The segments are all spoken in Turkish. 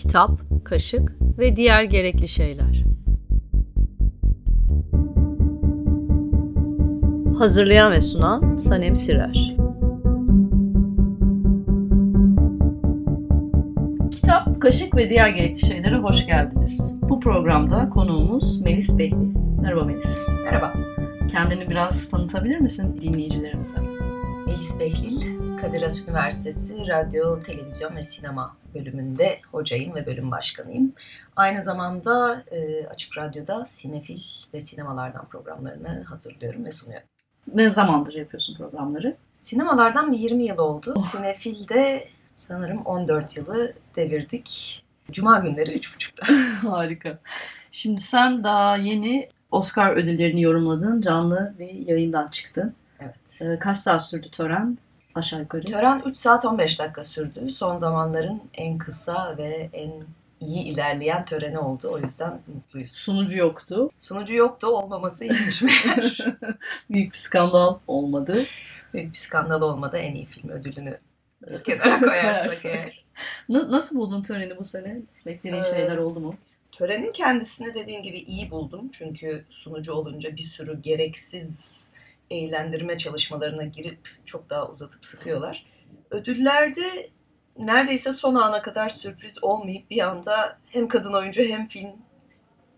kitap, kaşık ve diğer gerekli şeyler. Hazırlayan ve sunan Sanem Sirer. Kitap, kaşık ve diğer gerekli şeylere hoş geldiniz. Bu programda konuğumuz Melis Behli. Merhaba Melis. Merhaba. Kendini biraz tanıtabilir misin dinleyicilerimize? Melis Behlil, Kadir Has Üniversitesi Radyo, Televizyon ve Sinema bölümünde hocayım ve bölüm başkanıyım. Aynı zamanda e, Açık Radyo'da Sinefil ve sinemalardan programlarını hazırlıyorum ve sunuyorum. Ne zamandır yapıyorsun programları? Sinemalardan bir 20 yıl oldu. Oh. Sinefil'de sanırım 14 yılı devirdik. Cuma günleri 3.30'da. Harika. Şimdi sen daha yeni Oscar ödüllerini yorumladın. Canlı bir yayından çıktın. Evet. Ee, kaç saat sürdü tören? Aşağı yukarı. Tören 3 saat 15 dakika sürdü. Son zamanların en kısa ve en iyi ilerleyen töreni oldu. O yüzden mutluyuz. Sunucu yoktu. Sunucu yoktu. Olmaması iyiymiş meğer. Büyük bir skandal olmadı. Büyük bir skandal olmadı. En iyi film ödülünü bir kenara koyarsak eğer. Nasıl buldun töreni bu sene? Beklediğin ee, şeyler oldu mu? Törenin kendisini dediğim gibi iyi buldum. Çünkü sunucu olunca bir sürü gereksiz eğlendirme çalışmalarına girip çok daha uzatıp sıkıyorlar. Ödüllerde neredeyse son ana kadar sürpriz olmayıp bir anda hem kadın oyuncu hem film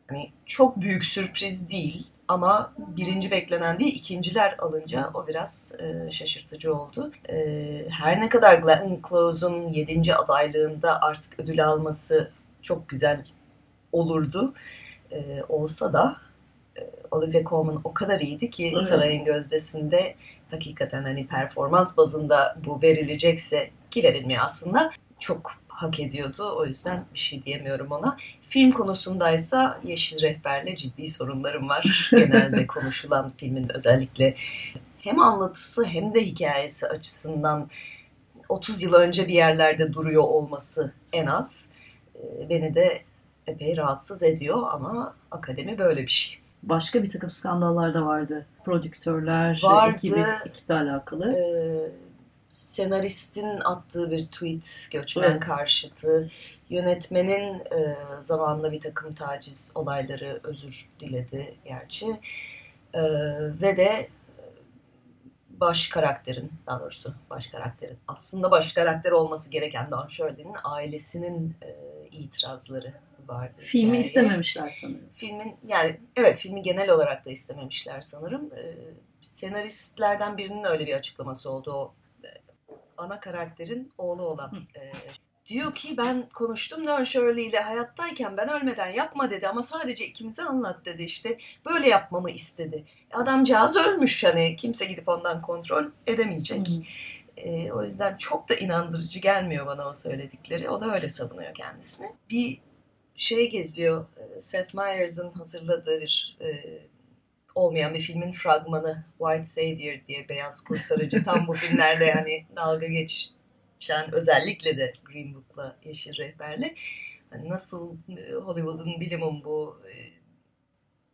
hani çok büyük sürpriz değil ama birinci beklenen değil ikinciler alınca o biraz e, şaşırtıcı oldu. E, her ne kadar Glenn Close'un yedinci adaylığında artık ödül alması çok güzel olurdu. E, olsa da Olivia Colman o kadar iyiydi ki evet. Sarayın Gözdesi'nde hakikaten hani performans bazında bu verilecekse ki verilmiyor aslında çok hak ediyordu. O yüzden bir şey diyemiyorum ona. Film konusundaysa Yeşil Rehber'le ciddi sorunlarım var. Genelde konuşulan filmin özellikle hem anlatısı hem de hikayesi açısından 30 yıl önce bir yerlerde duruyor olması en az e, beni de epey rahatsız ediyor ama akademi böyle bir şey. Başka bir takım skandallar da vardı. Prodüktörler, vardı, ekibi, ekiple alakalı. E, senaristin attığı bir tweet göçmen evet. karşıtı, yönetmenin e, zamanla bir takım taciz olayları özür diledi gerçi e, ve de baş karakterin daha doğrusu baş karakterin aslında baş karakter olması gereken Don Shirley'nin ailesinin e, itirazları vardı. Filmi hikaye. istememişler sanırım. Filmin yani evet filmi genel olarak da istememişler sanırım. Ee, senaristlerden birinin öyle bir açıklaması oldu o e, ana karakterin oğlu olan. E, diyor ki ben konuştum Norm Shirley ile hayattayken ben ölmeden yapma dedi ama sadece ikimize anlat dedi işte. Böyle yapmamı istedi. Adamcağız ölmüş hani kimse gidip ondan kontrol edemeyecek. E, o yüzden çok da inandırıcı gelmiyor bana o söyledikleri. O da öyle savunuyor kendisini. Bir şey geziyor. E, Seth Meyers'ın hazırladığı bir e, olmayan bir filmin fragmanı White Savior diye beyaz kurtarıcı tam bu filmlerde yani dalga geçen özellikle de Green Book'la Yeşil Rehber'le hani nasıl e, Hollywood'un bilimin bu e,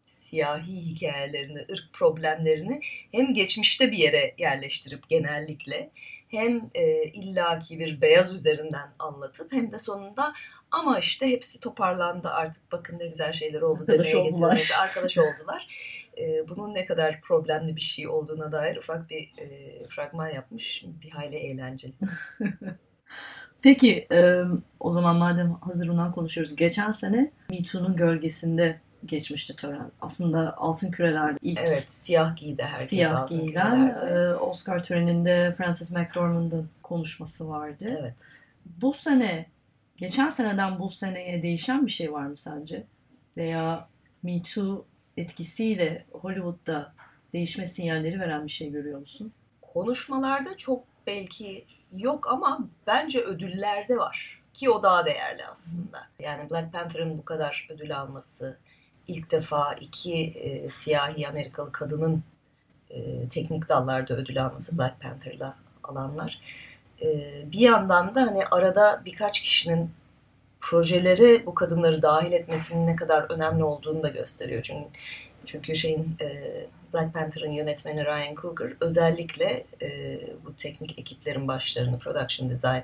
siyahi hikayelerini, ırk problemlerini hem geçmişte bir yere yerleştirip genellikle hem e, illaki bir beyaz üzerinden anlatıp hem de sonunda ama işte hepsi toparlandı artık bakın ne güzel şeyler oldu arkadaş demeye oldular. arkadaş oldular. E, bunun ne kadar problemli bir şey olduğuna dair ufak bir e, fragman yapmış. Bir hayli eğlenceli. Peki e, o zaman madem hazır bundan konuşuyoruz. Geçen sene Me Too'nun gölgesinde geçmişti tören. Aslında altın kürelerde ilk evet, siyah giydi herkes siyah altın giyilen e, Oscar töreninde Frances McDormand'ın konuşması vardı. Evet. Bu sene geçen seneden bu seneye değişen bir şey var mı sence? Veya Me Too etkisiyle Hollywood'da değişme sinyalleri veren bir şey görüyor musun? Konuşmalarda çok belki yok ama bence ödüllerde var. Ki o daha değerli aslında. Yani Black Panther'ın bu kadar ödül alması, ilk defa iki e, siyahi Amerikalı kadının e, teknik dallarda ödül alması Black Panther'la alanlar. E, bir yandan da hani arada birkaç kişinin projeleri bu kadınları dahil etmesinin ne kadar önemli olduğunu da gösteriyor. Çünkü çünkü şeyin e, Black Panther'ın yönetmeni Ryan Coogler özellikle e, bu teknik ekiplerin başlarını, production design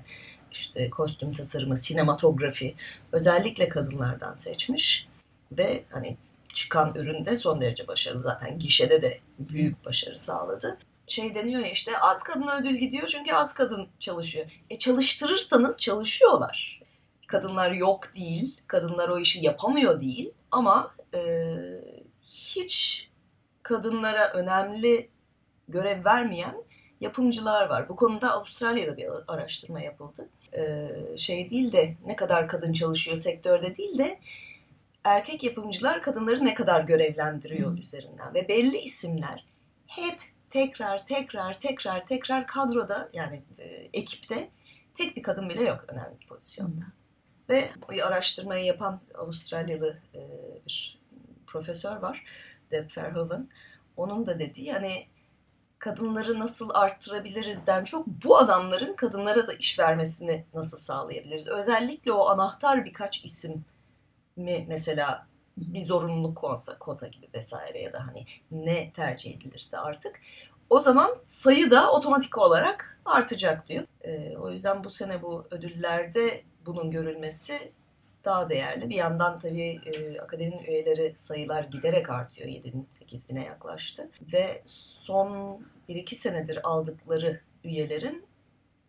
işte kostüm tasarımı, sinematografi özellikle kadınlardan seçmiş ve hani çıkan üründe son derece başarılı zaten gişede de büyük başarı sağladı. Şey deniyor ya işte az kadın ödül gidiyor çünkü az kadın çalışıyor. E çalıştırırsanız çalışıyorlar. Kadınlar yok değil, kadınlar o işi yapamıyor değil ama e, hiç kadınlara önemli görev vermeyen yapımcılar var. Bu konuda Avustralya'da bir araştırma yapıldı. Ee, şey değil de ne kadar kadın çalışıyor sektörde değil de erkek yapımcılar kadınları ne kadar görevlendiriyor hmm. üzerinden ve belli isimler hep tekrar tekrar tekrar tekrar kadroda yani e, ekipte tek bir kadın bile yok önemli bir pozisyonda. Hmm. Ve bu araştırmayı yapan Avustralyalı e, bir profesör var, Deb Verhoeven. Onun da dediği hani kadınları nasıl arttırabilirizden çok bu adamların kadınlara da iş vermesini nasıl sağlayabiliriz? Özellikle o anahtar birkaç isim mi mesela bir zorunluluk olsa kota gibi vesaire ya da hani ne tercih edilirse artık o zaman sayı da otomatik olarak artacak diyor. Ee, o yüzden bu sene bu ödüllerde bunun görülmesi daha değerli. Bir yandan tabii e, akademinin üyeleri sayılar giderek artıyor. 7 bin, 8 bine yaklaştı. Ve son 1-2 senedir aldıkları üyelerin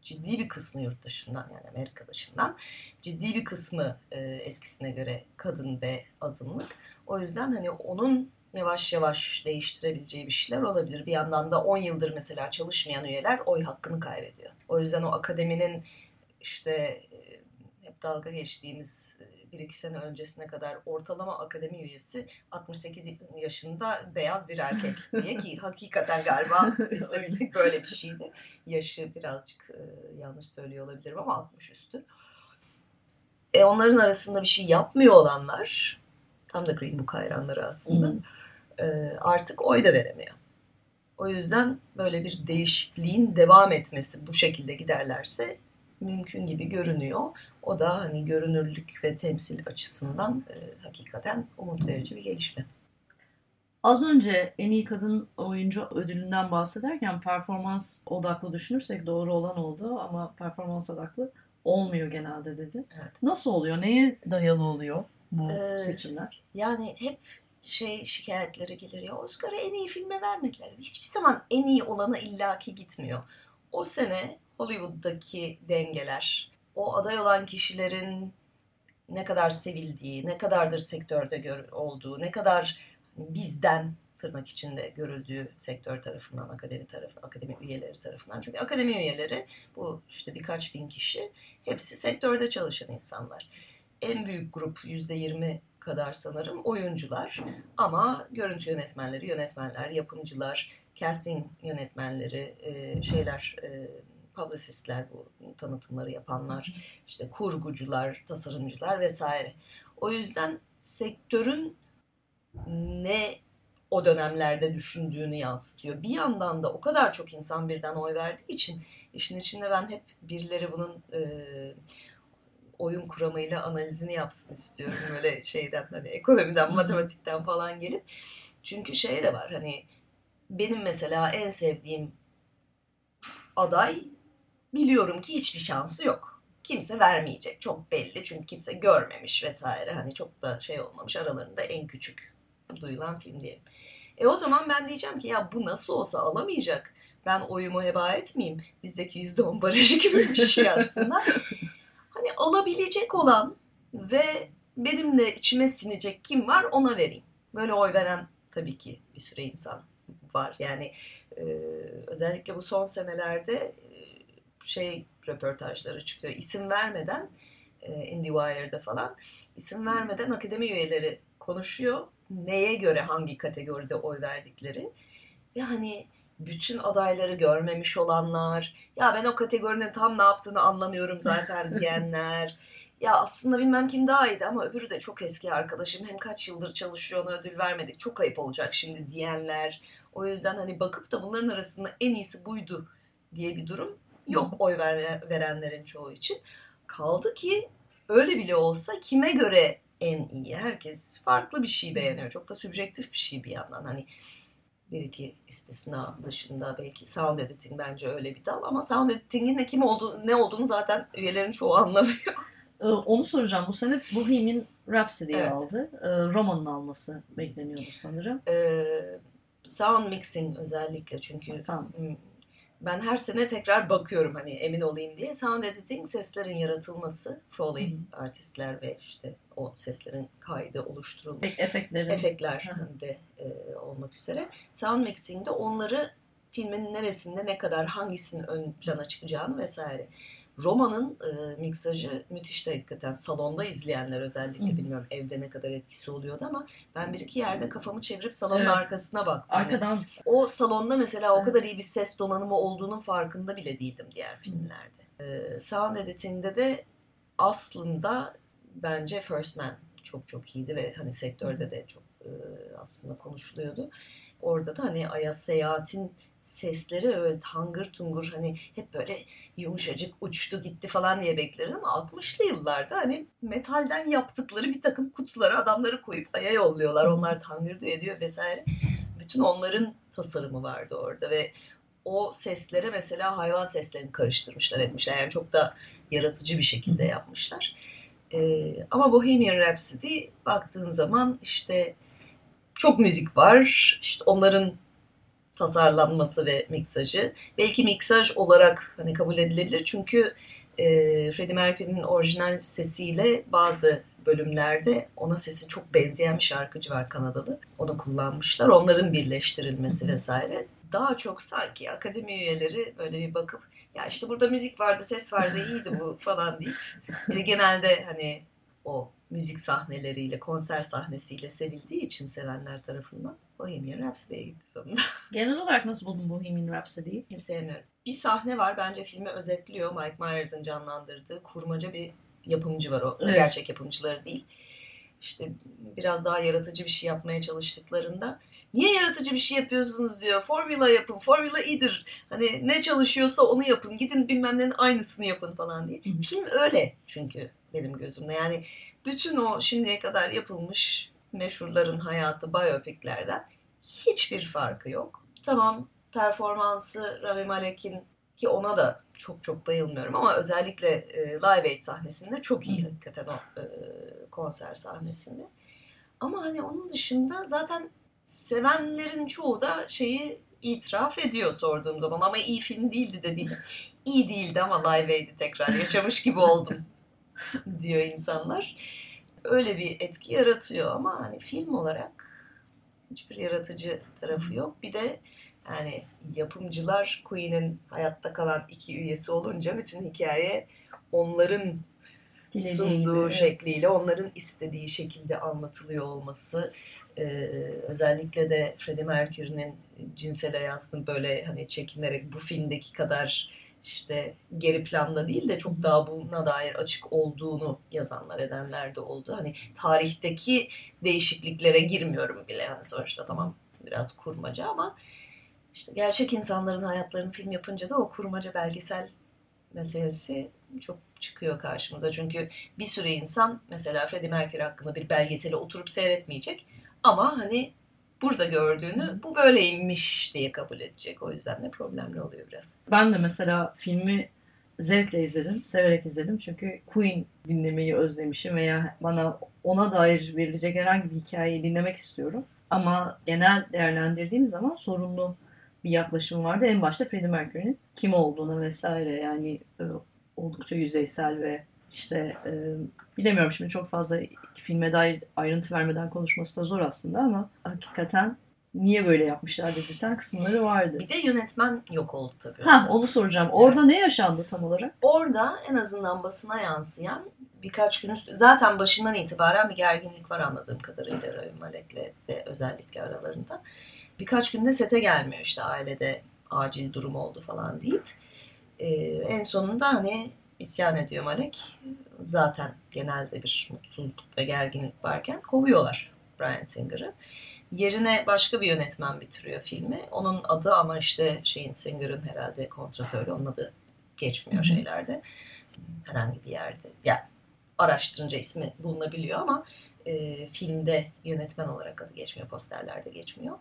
ciddi bir kısmı yurt dışından yani Amerika dışından ciddi bir kısmı e, eskisine göre kadın ve azınlık. O yüzden hani onun yavaş yavaş değiştirebileceği bir şeyler olabilir. Bir yandan da 10 yıldır mesela çalışmayan üyeler oy hakkını kaybediyor. O yüzden o akademinin işte hep dalga geçtiğimiz e, bir iki sene öncesine kadar ortalama akademi üyesi 68 yaşında beyaz bir erkek diye ki hakikaten galiba istatistik böyle bir şeydi. Yaşı birazcık e, yanlış söylüyor olabilirim ama 60 üstü. E onların arasında bir şey yapmıyor olanlar tam da Green Book hayranları aslında e, artık oy da veremiyor. O yüzden böyle bir değişikliğin devam etmesi bu şekilde giderlerse mümkün gibi görünüyor. O da hani görünürlük ve temsil açısından e, hakikaten umut verici bir gelişme. Az önce en iyi kadın oyuncu ödülünden bahsederken performans odaklı düşünürsek doğru olan oldu ama performans odaklı olmuyor genelde dedi. Evet. Nasıl oluyor? Neye dayalı oluyor bu ee, seçimler? Yani hep şey şikayetleri gelir ya Oscar'ı en iyi filme vermediler. Hiçbir zaman en iyi olana illaki gitmiyor. O sene Hollywood'daki dengeler, o aday olan kişilerin ne kadar sevildiği, ne kadardır sektörde gör, olduğu, ne kadar bizden tırnak içinde görüldüğü sektör tarafından, akademi tarafı, akademi üyeleri tarafından. Çünkü akademi üyeleri bu işte birkaç bin kişi hepsi sektörde çalışan insanlar. En büyük grup yüzde yirmi kadar sanırım oyuncular ama görüntü yönetmenleri, yönetmenler, yapımcılar, casting yönetmenleri, şeyler, publicistler bu tanıtımları yapanlar, işte kurgucular, tasarımcılar vesaire. O yüzden sektörün ne o dönemlerde düşündüğünü yansıtıyor. Bir yandan da o kadar çok insan birden oy verdiği için işin içinde ben hep birileri bunun e, oyun kuramıyla analizini yapsın istiyorum. Böyle şeyden hani ekonomiden, matematikten falan gelip. Çünkü şey de var hani benim mesela en sevdiğim aday biliyorum ki hiçbir şansı yok. Kimse vermeyecek. Çok belli çünkü kimse görmemiş vesaire. Hani çok da şey olmamış aralarında en küçük duyulan film diyelim. E o zaman ben diyeceğim ki ya bu nasıl olsa alamayacak. Ben oyumu heba etmeyeyim. Bizdeki yüzde on barajı gibi bir şey aslında. hani alabilecek olan ve benim de içime sinecek kim var ona vereyim. Böyle oy veren tabii ki bir süre insan var. Yani e, özellikle bu son senelerde şey röportajları çıkıyor. İsim vermeden e, IndieWire'da falan isim vermeden akademi üyeleri konuşuyor. Neye göre hangi kategoride oy verdikleri. Ve hani bütün adayları görmemiş olanlar, ya ben o kategorinin tam ne yaptığını anlamıyorum zaten diyenler, ya aslında bilmem kim daha iyiydi ama öbürü de çok eski arkadaşım hem kaç yıldır çalışıyor ona ödül vermedik çok ayıp olacak şimdi diyenler. O yüzden hani bakıp da bunların arasında en iyisi buydu diye bir durum yok oy ver, verenlerin çoğu için. Kaldı ki öyle bile olsa kime göre en iyi? Herkes farklı bir şey beğeniyor. Çok da sübjektif bir şey bir yandan. Hani Bir iki istisna dışında belki sound editing bence öyle bir dal ama sound editing'in de kim olduğu, ne olduğunu zaten üyelerin çoğu anlamıyor. Ee, Onu soracağım. Bu sene Bohemian Rhapsody'yi Evet. aldı. Ee, Roma'nın alması bekleniyordu sanırım. Ee, sound mixing özellikle çünkü Sound ben her sene tekrar bakıyorum hani emin olayım diye. Sound editing seslerin yaratılması, Foley Hı artistler ve işte o seslerin kaydı oluşturulması. Efektlerin. efektler de e, olmak üzere. Sound mixing'de onları filmin neresinde ne kadar hangisinin ön plana çıkacağını vesaire. Roma'nın e, miksajı müthişti hakikaten. Salonda izleyenler özellikle Hı bilmiyorum evde ne kadar etkisi oluyordu ama ben bir iki yerde kafamı çevirip salonun Evet. arkasına baktım. Arkadan o salonda mesela o Evet. kadar iyi bir ses donanımı olduğunun farkında bile değildim diğer filmlerde. Ee, sound editing'de de aslında bence First Man çok çok iyiydi ve hani sektörde de çok e, aslında konuşuluyordu. Orada da hani Ayas Seyahat'in sesleri öyle tangır tungur hani hep böyle yumuşacık uçtu gitti falan diye bekleriz ama 60'lı yıllarda hani metalden yaptıkları bir takım kutulara adamları koyup aya yolluyorlar. Onlar tangır ediyor vesaire. Bütün onların tasarımı vardı orada ve o seslere mesela hayvan seslerini karıştırmışlar etmişler. Yani çok da yaratıcı bir şekilde yapmışlar. Ee, ama Bohemian Rhapsody baktığın zaman işte çok müzik var. İşte onların tasarlanması ve miksajı. Belki miksaj olarak hani kabul edilebilir çünkü e, Freddie Mercury'nin orijinal sesiyle bazı bölümlerde ona sesi çok benzeyen bir şarkıcı var Kanadalı. Onu kullanmışlar. Onların birleştirilmesi vesaire. Daha çok sanki akademi üyeleri böyle bir bakıp ya işte burada müzik vardı, ses vardı, iyiydi bu falan deyip bir de genelde hani o müzik sahneleriyle, konser sahnesiyle sevildiği için sevenler tarafından Bohemian Rhapsody'ye gitti sonunda. genel olarak nasıl buldun Bohemian Rhapsody'yi? Hiç sevmiyorum. Bir sahne var bence filmi özetliyor. Mike Myers'ın canlandırdığı kurmaca bir yapımcı var o. Evet. Gerçek yapımcıları değil. İşte biraz daha yaratıcı bir şey yapmaya çalıştıklarında niye yaratıcı bir şey yapıyorsunuz diyor. Formula yapın. Formula iyidir. Hani ne çalışıyorsa onu yapın. Gidin bilmem nenin aynısını yapın falan diye. Hı hı. Film öyle çünkü benim gözümde. Yani bütün o şimdiye kadar yapılmış meşhurların hayatı biyopiklerden hiçbir farkı yok. Tamam performansı Rami Malek'in ki ona da çok çok bayılmıyorum ama özellikle e, Live Aid sahnesinde çok iyi hakikaten o e, konser sahnesinde. Ama hani onun dışında zaten sevenlerin çoğu da şeyi itiraf ediyor sorduğum zaman ama iyi film değildi dediğimde iyi değildi ama Live Aid'i tekrar yaşamış gibi oldum diyor insanlar. Öyle bir etki yaratıyor ama hani film olarak hiçbir yaratıcı tarafı yok. Bir de yani yapımcılar Queen'in hayatta kalan iki üyesi olunca bütün hikaye onların Dilediği sunduğu evet. şekliyle, onların istediği şekilde anlatılıyor olması. Ee, özellikle de Freddie Mercury'nin cinsel hayatının böyle hani çekinerek bu filmdeki kadar işte geri planda değil de çok daha buna dair açık olduğunu yazanlar edenler de oldu. Hani tarihteki değişikliklere girmiyorum bile. Hani sonuçta tamam biraz kurmaca ama işte gerçek insanların hayatlarını film yapınca da o kurmaca belgesel meselesi çok çıkıyor karşımıza. Çünkü bir sürü insan mesela Freddie Mercury hakkında bir belgeseli oturup seyretmeyecek ama hani burada gördüğünü bu böyleymiş diye kabul edecek. O yüzden de problemli oluyor biraz. Ben de mesela filmi zevkle izledim, severek izledim. Çünkü Queen dinlemeyi özlemişim veya bana ona dair verilecek herhangi bir hikayeyi dinlemek istiyorum. Ama genel değerlendirdiğim zaman sorunlu bir yaklaşım vardı. En başta Freddie Mercury'nin kim olduğuna vesaire yani e, oldukça yüzeysel ve işte e, bilemiyorum şimdi çok fazla filme dair ayrıntı vermeden konuşması da zor aslında ama hakikaten niye böyle yapmışlar dedirten kısımları vardı. Bir de yönetmen yok oldu tabii. Ha onu soracağım. Orada Evet. ne yaşandı tam olarak? Orada en azından basına yansıyan birkaç gün üst- zaten başından itibaren bir gerginlik var anladığım kadarıyla Rami Malek'le de özellikle aralarında. Birkaç günde sete gelmiyor işte ailede acil durum oldu falan deyip. Ee, en sonunda hani isyan ediyor Malek. Zaten genelde bir mutsuzluk ve gerginlik varken kovuyorlar Bryan Singer'ı. Yerine başka bir yönetmen bitiriyor filmi. Onun adı ama işte şeyin Singer'ın herhalde kontratörü onun adı geçmiyor şeylerde. Herhangi bir yerde. Yani araştırınca ismi bulunabiliyor ama e, filmde yönetmen olarak adı geçmiyor, posterlerde geçmiyor.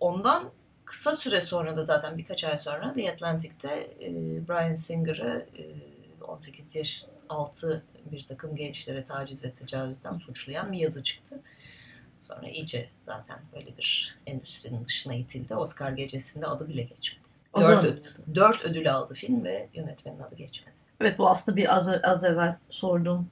ondan kısa süre sonra da zaten birkaç ay sonra The Atlantic'te e, Brian Singer'ı e, 18 yaş altı bir takım gençlere taciz ve tecavüzden suçlayan bir yazı çıktı. Sonra iyice zaten böyle bir endüstrinin dışına itildi. Oscar gecesinde adı bile geçmedi. O Dört, ödül, dört ödül aldı film ve yönetmenin adı geçmedi. Evet bu aslında bir az, az evvel sorduğum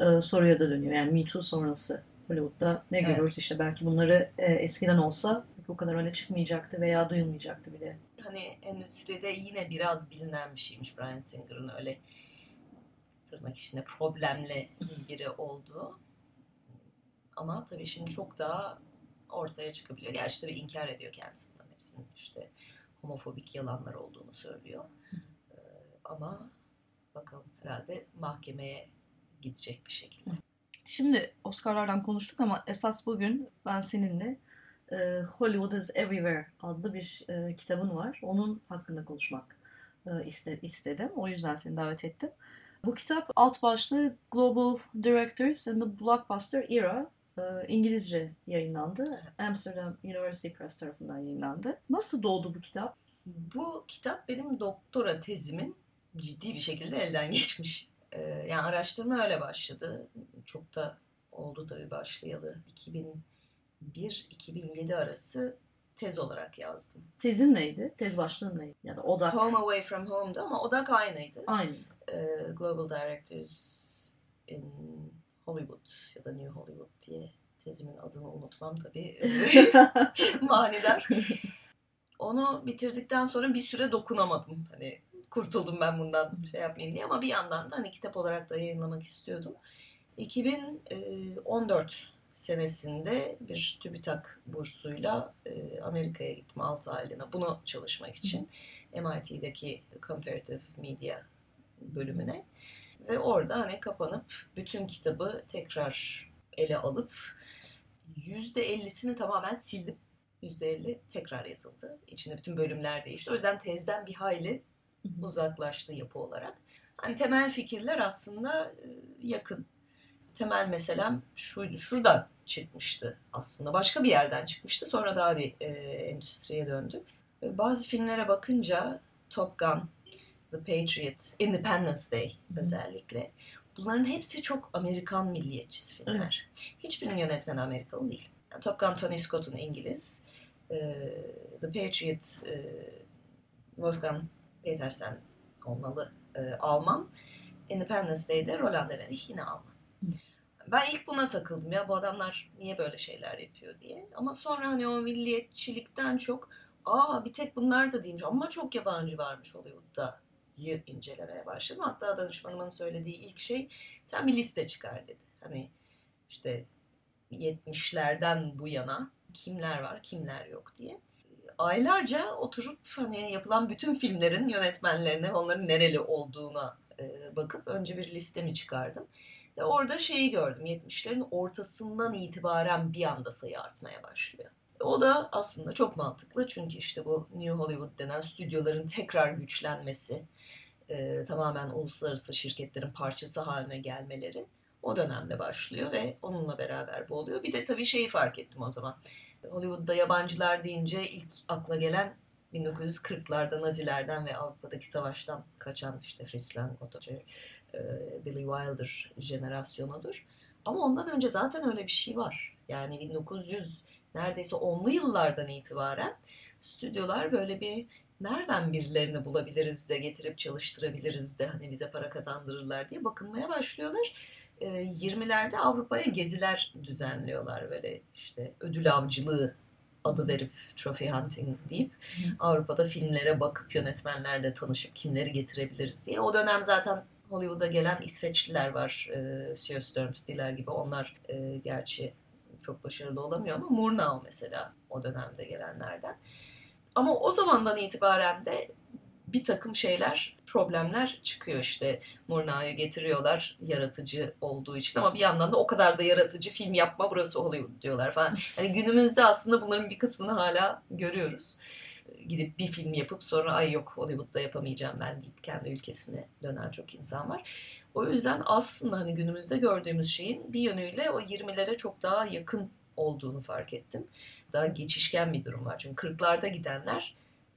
e, soruya da dönüyor. Yani Me Too sonrası Hollywood'da ne Evet. görüyoruz işte belki bunları e, eskiden olsa bu kadar öne çıkmayacaktı veya duyulmayacaktı bile. Hani endüstride yine biraz bilinen bir şeymiş Brian Singer'ın öyle tırnak içinde problemli biri olduğu. Ama tabii şimdi çok daha ortaya çıkabiliyor. Gerçi tabii inkar ediyor kendisi bunların hepsinin işte homofobik yalanlar olduğunu söylüyor. Ee, ama bakalım herhalde mahkemeye gidecek bir şekilde. Şimdi Oscar'lardan konuştuk ama esas bugün ben seninle e, Hollywood is Everywhere adlı bir e, kitabın var. Onun hakkında konuşmak e, iste- istedim. O yüzden seni davet ettim. Bu kitap alt başlığı Global Directors and the Blockbuster Era e, İngilizce yayınlandı. Amsterdam University Press tarafından yayınlandı. Nasıl doğdu bu kitap? Bu kitap benim doktora tezimin ciddi bir şekilde elden geçmiş. Ee, yani araştırma öyle başladı. Çok da oldu tabii başlayalı. 2001-2007 arası tez olarak yazdım. Tezin neydi? Tez başlığın neydi? Ya da odak. Home Away From Home'du ama odak aynıydı. Aynı. Ee, Global Directors in Hollywood ya da New Hollywood diye tezimin adını unutmam tabii. Manidar. Onu bitirdikten sonra bir süre dokunamadım. Hani kurtuldum ben bundan şey yapmayayım diye ama bir yandan da hani kitap olarak da yayınlamak istiyordum. 2014 senesinde bir TÜBİTAK bursuyla e, Amerika'ya gittim 6 aylığına bunu çalışmak için. MIT'deki Comparative Media bölümüne ve orada hani kapanıp bütün kitabı tekrar ele alıp %50'sini tamamen sildim. %50 tekrar yazıldı. İçinde bütün bölümler değişti. O yüzden tezden bir hayli uzaklaştı yapı olarak. Hani temel fikirler aslında e, yakın. Temel meselem şuydu, şuradan çıkmıştı aslında. Başka bir yerden çıkmıştı. Sonra daha bir e, endüstriye döndü. Bazı filmlere bakınca Top Gun, The Patriot, Independence Day özellikle. Bunların hepsi çok Amerikan milliyetçisi filmler. Hiçbirinin yönetmeni Amerikalı değil. Yani Top Gun Tony Scott'un İngiliz. E, The Patriot e, Wolfgang Petersen olmalı e, Alman. Independence Day'de Roland Emmerich yine Alman. Ben ilk buna takıldım ya bu adamlar niye böyle şeyler yapıyor diye. Ama sonra hani o milliyetçilikten çok aa bir tek bunlar da değilmiş ama çok yabancı varmış Hollywood'da diye incelemeye başladım. Hatta danışmanımın söylediği ilk şey sen bir liste çıkar dedi. Hani işte 70'lerden bu yana kimler var kimler yok diye. Aylarca oturup hani yapılan bütün filmlerin yönetmenlerine onların nereli olduğuna e, bakıp önce bir listemi çıkardım. Ve orada şeyi gördüm 70'lerin ortasından itibaren bir anda sayı artmaya başlıyor. O da aslında çok mantıklı çünkü işte bu New Hollywood denen stüdyoların tekrar güçlenmesi, e, tamamen uluslararası şirketlerin parçası haline gelmeleri o dönemde başlıyor ve onunla beraber bu oluyor. Bir de tabii şeyi fark ettim o zaman. Hollywood'da yabancılar deyince ilk akla gelen 1940'larda Nazilerden ve Avrupa'daki savaştan kaçan işte Fritz Lang, Otto e, Billy Wilder jenerasyonudur. Ama ondan önce zaten öyle bir şey var. Yani 1900 neredeyse onlu yıllardan itibaren stüdyolar böyle bir nereden birilerini bulabiliriz de getirip çalıştırabiliriz de hani bize para kazandırırlar diye bakınmaya başlıyorlar. 20'lerde Avrupa'ya geziler düzenliyorlar böyle işte ödül avcılığı adı verip trophy hunting deyip Avrupa'da filmlere bakıp yönetmenlerle tanışıp kimleri getirebiliriz diye. O dönem zaten Hollywood'a gelen İsveçliler var. E, Sjöström, Stiller gibi. Onlar e, gerçi çok başarılı olamıyor ama Murnau mesela o dönemde gelenlerden. Ama o zamandan itibaren de bir takım şeyler, problemler çıkıyor işte. Murnau'yu getiriyorlar yaratıcı olduğu için ama bir yandan da o kadar da yaratıcı film yapma burası Hollywood diyorlar falan. Hani günümüzde aslında bunların bir kısmını hala görüyoruz. Gidip bir film yapıp sonra ay yok Hollywood'da yapamayacağım ben deyip kendi ülkesine dönen çok insan var. O yüzden aslında hani günümüzde gördüğümüz şeyin bir yönüyle o 20'lere çok daha yakın olduğunu fark ettim. Daha geçişken bir durum var. Çünkü 40'larda gidenler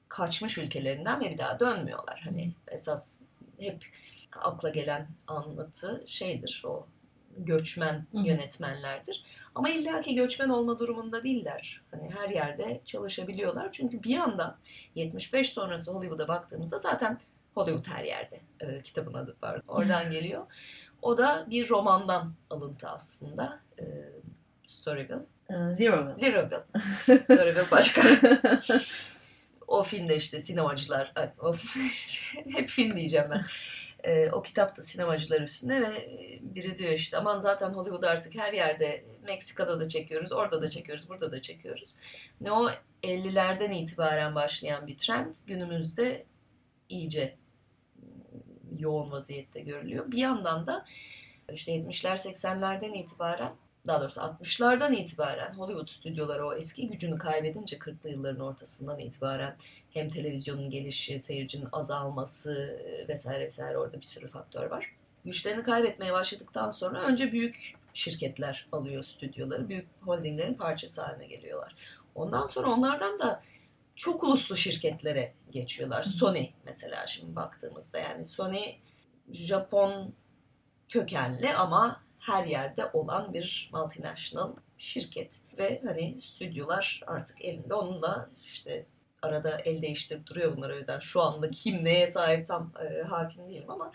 kaçmış ülkelerinden ve bir daha dönmüyorlar. Hani esas hep akla gelen anlatı şeydir o göçmen yönetmenlerdir. Ama illaki göçmen olma durumunda değiller. Hani her yerde çalışabiliyorlar. Çünkü bir yandan 75 sonrası Hollywood'a baktığımızda zaten Hollywood her yerde. Ee, kitabın adı var. Oradan geliyor. O da bir romandan alıntı aslında. Ee, Storyville. Ee, Zero Zeroville. Storyville başka. o filmde işte sinemacılar, hep film diyeceğim ben. Ee, o kitap da sinemacılar üstünde ve biri diyor işte aman zaten Hollywood artık her yerde Meksika'da da çekiyoruz, orada da çekiyoruz, burada da çekiyoruz. Ne o 50'lerden itibaren başlayan bir trend günümüzde iyice yoğun vaziyette görülüyor. Bir yandan da işte 70'ler 80'lerden itibaren daha doğrusu 60'lardan itibaren Hollywood stüdyoları o eski gücünü kaybedince 40'lı yılların ortasından itibaren hem televizyonun gelişi, seyircinin azalması vesaire vesaire orada bir sürü faktör var. Güçlerini kaybetmeye başladıktan sonra önce büyük şirketler alıyor stüdyoları. Büyük holdinglerin parçası haline geliyorlar. Ondan sonra onlardan da çok uluslu şirketlere geçiyorlar. Sony mesela şimdi baktığımızda yani Sony Japon kökenli ama her yerde olan bir multinational şirket ve hani stüdyolar artık elinde onunla işte arada el değiştirip duruyor bunlara o yüzden şu anda kim neye sahip tam e, hakim değilim ama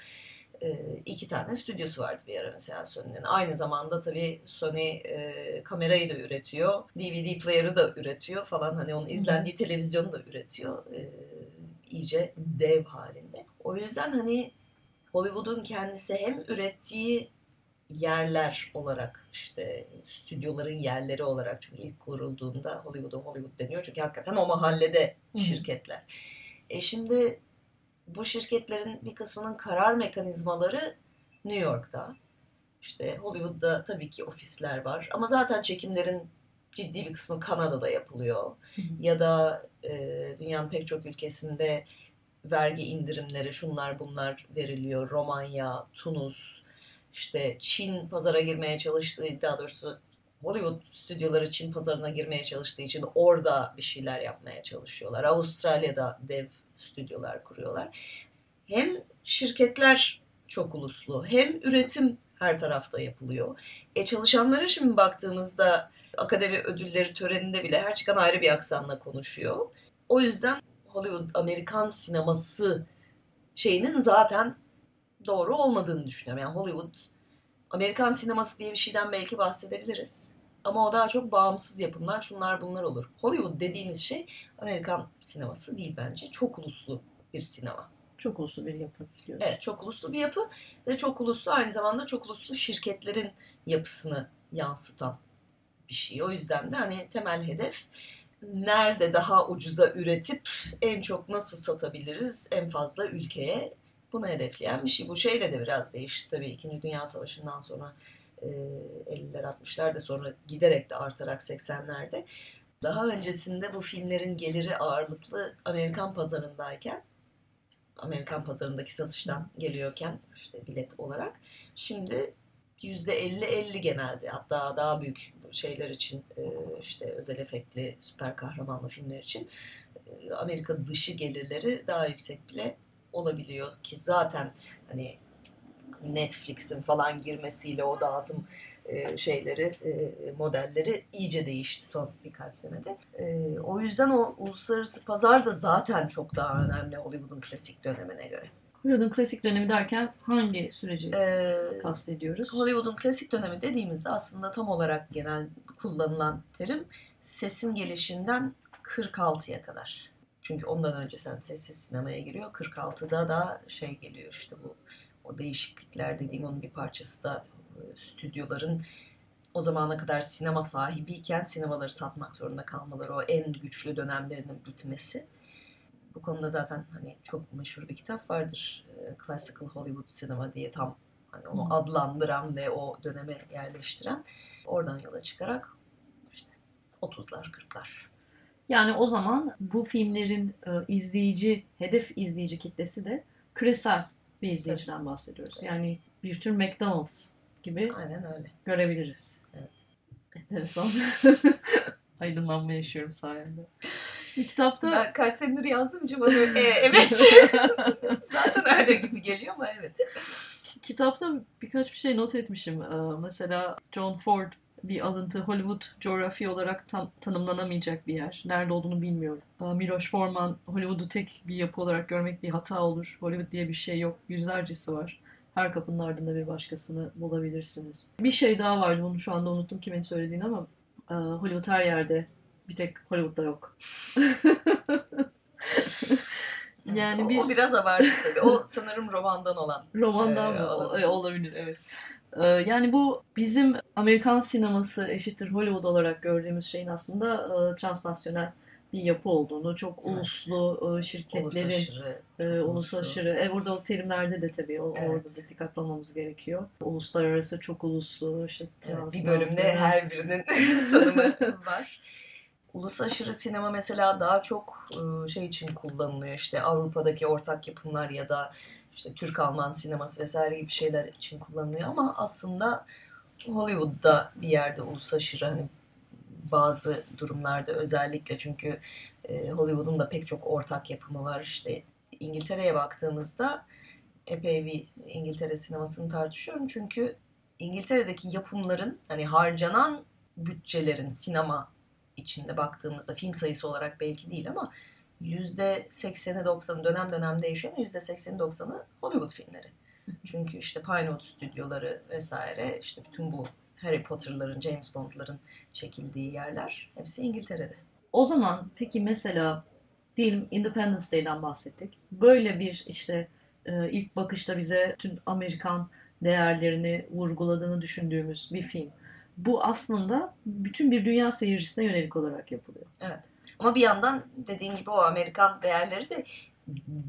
e, iki tane stüdyosu vardı bir ara mesela Sony'nin. Aynı zamanda tabii Sony e, kamerayı da üretiyor, DVD player'ı da üretiyor falan hani onun izlendiği televizyonu da üretiyor. E, iyice dev halinde. O yüzden hani Hollywood'un kendisi hem ürettiği yerler olarak işte stüdyoların yerleri olarak çünkü ilk kurulduğunda Hollywood'a Hollywood deniyor çünkü hakikaten o mahallede şirketler. E şimdi bu şirketlerin bir kısmının karar mekanizmaları New York'ta. İşte Hollywood'da tabii ki ofisler var ama zaten çekimlerin ciddi bir kısmı Kanada'da yapılıyor. Ya da e, dünyanın pek çok ülkesinde vergi indirimleri şunlar bunlar veriliyor. Romanya, Tunus, işte Çin pazara girmeye çalıştığı, daha doğrusu Hollywood stüdyoları Çin pazarına girmeye çalıştığı için orada bir şeyler yapmaya çalışıyorlar. Avustralya'da dev stüdyolar kuruyorlar. Hem şirketler çok uluslu hem üretim her tarafta yapılıyor. E çalışanlara şimdi baktığımızda akademi ödülleri töreninde bile her çıkan ayrı bir aksanla konuşuyor. O yüzden Hollywood Amerikan sineması şeyinin zaten doğru olmadığını düşünüyorum. Yani Hollywood Amerikan sineması diye bir şeyden belki bahsedebiliriz. Ama o daha çok bağımsız yapımlar, şunlar bunlar olur. Hollywood dediğimiz şey Amerikan sineması değil bence. Çok uluslu bir sinema. Çok uluslu bir yapı diyoruz. Evet, çok uluslu bir yapı ve çok uluslu aynı zamanda çok uluslu şirketlerin yapısını yansıtan bir şey. O yüzden de hani temel hedef nerede daha ucuza üretip en çok nasıl satabiliriz en fazla ülkeye bunu hedefleyen bir şey. Bu şeyle de biraz değişti tabii İkinci Dünya Savaşı'ndan sonra e, 50'ler 60'larda sonra giderek de artarak 80'lerde. Daha öncesinde bu filmlerin geliri ağırlıklı Amerikan pazarındayken Amerikan pazarındaki satıştan geliyorken işte bilet olarak şimdi %50-50 genelde hatta daha büyük şeyler için e, işte özel efektli süper kahramanlı filmler için e, Amerika dışı gelirleri daha yüksek bile olabiliyor ki zaten hani Netflix'in falan girmesiyle o dağıtım e, şeyleri e, modelleri iyice değişti son birkaç senede. E, o yüzden o uluslararası pazar da zaten çok daha önemli Hollywood'un klasik dönemine göre. Hollywood'un klasik dönemi derken hangi süreci E, kastediyoruz? Hollywood'un klasik dönemi dediğimizde aslında tam olarak genel kullanılan terim sesin gelişinden 46'ya kadar. Çünkü ondan önce sen sessiz sinemaya giriyor. 46'da da şey geliyor işte bu o değişiklikler dediğim onun bir parçası da e, stüdyoların o zamana kadar sinema sahibiyken sinemaları satmak zorunda kalmaları o en güçlü dönemlerinin bitmesi. Bu konuda zaten hani çok meşhur bir kitap vardır. E, Classical Hollywood Cinema diye tam hani onu Hı. adlandıran ve o döneme yerleştiren. Oradan yola çıkarak işte 30'lar 40'lar. Yani o zaman bu filmlerin e, izleyici, hedef izleyici kitlesi de küresel bir izleyiciden bahsediyoruz. Yani bir tür McDonald's gibi Aynen öyle. görebiliriz. Evet. Enteresan. aydınlanma yaşıyorum sayende. Kitapta... Ben kaç senedir yazdım bana e, evet. Zaten öyle gibi geliyor ama evet. Kitapta birkaç bir şey not etmişim. Ee, mesela John Ford bir alıntı Hollywood coğrafi olarak tam, tanımlanamayacak bir yer. Nerede olduğunu bilmiyorum. Miloš Forman Hollywood'u tek bir yapı olarak görmek bir hata olur. Hollywood diye bir şey yok. Yüzlercesi var. Her kapının ardında bir başkasını bulabilirsiniz. Bir şey daha vardı. Bunu şu anda unuttum kimin söylediğini ama e, Hollywood her yerde. Bir tek Hollywood'da yok. yani bir... o, o biraz abartı tabii. O sanırım romandan olan. Romandan mı? Alıntı. Olabilir evet. Ee, yani bu bizim Amerikan sineması eşittir Hollywood olarak gördüğümüz şeyin aslında e, transnasyonel bir yapı olduğunu, çok evet. uluslu e, şirketlerin uluslaşırı, e, uluslaşırı. E, burada o terimlerde de tabii o, evet. orada da dikkatli olmamız gerekiyor. Uluslararası çok uluslu, işte evet, bir bölümde her birinin tanımı var. Ulus aşırı sinema mesela daha çok şey için kullanılıyor işte Avrupa'daki ortak yapımlar ya da işte Türk-Alman sineması vesaire gibi şeyler için kullanılıyor ama aslında Hollywood'da bir yerde ulus aşırı hani bazı durumlarda özellikle çünkü e, Hollywood'un da pek çok ortak yapımı var. İşte İngiltere'ye baktığımızda epey bir İngiltere sinemasını tartışıyorum çünkü İngiltere'deki yapımların hani harcanan bütçelerin sinema içinde baktığımızda film sayısı olarak belki değil ama %80'i 90'ı dönem dönem değişiyor ama %80'i 90'ı Hollywood filmleri. Çünkü işte Pinewood stüdyoları vesaire işte bütün bu Harry Potter'ların, James Bond'ların çekildiği yerler hepsi İngiltere'de. O zaman peki mesela diyelim Independence Day'den bahsettik. Böyle bir işte e, ilk bakışta bize tüm Amerikan değerlerini vurguladığını düşündüğümüz bir film. Bu aslında bütün bir dünya seyircisine yönelik olarak yapılıyor. Evet. Ama bir yandan dediğin gibi o Amerikan değerleri de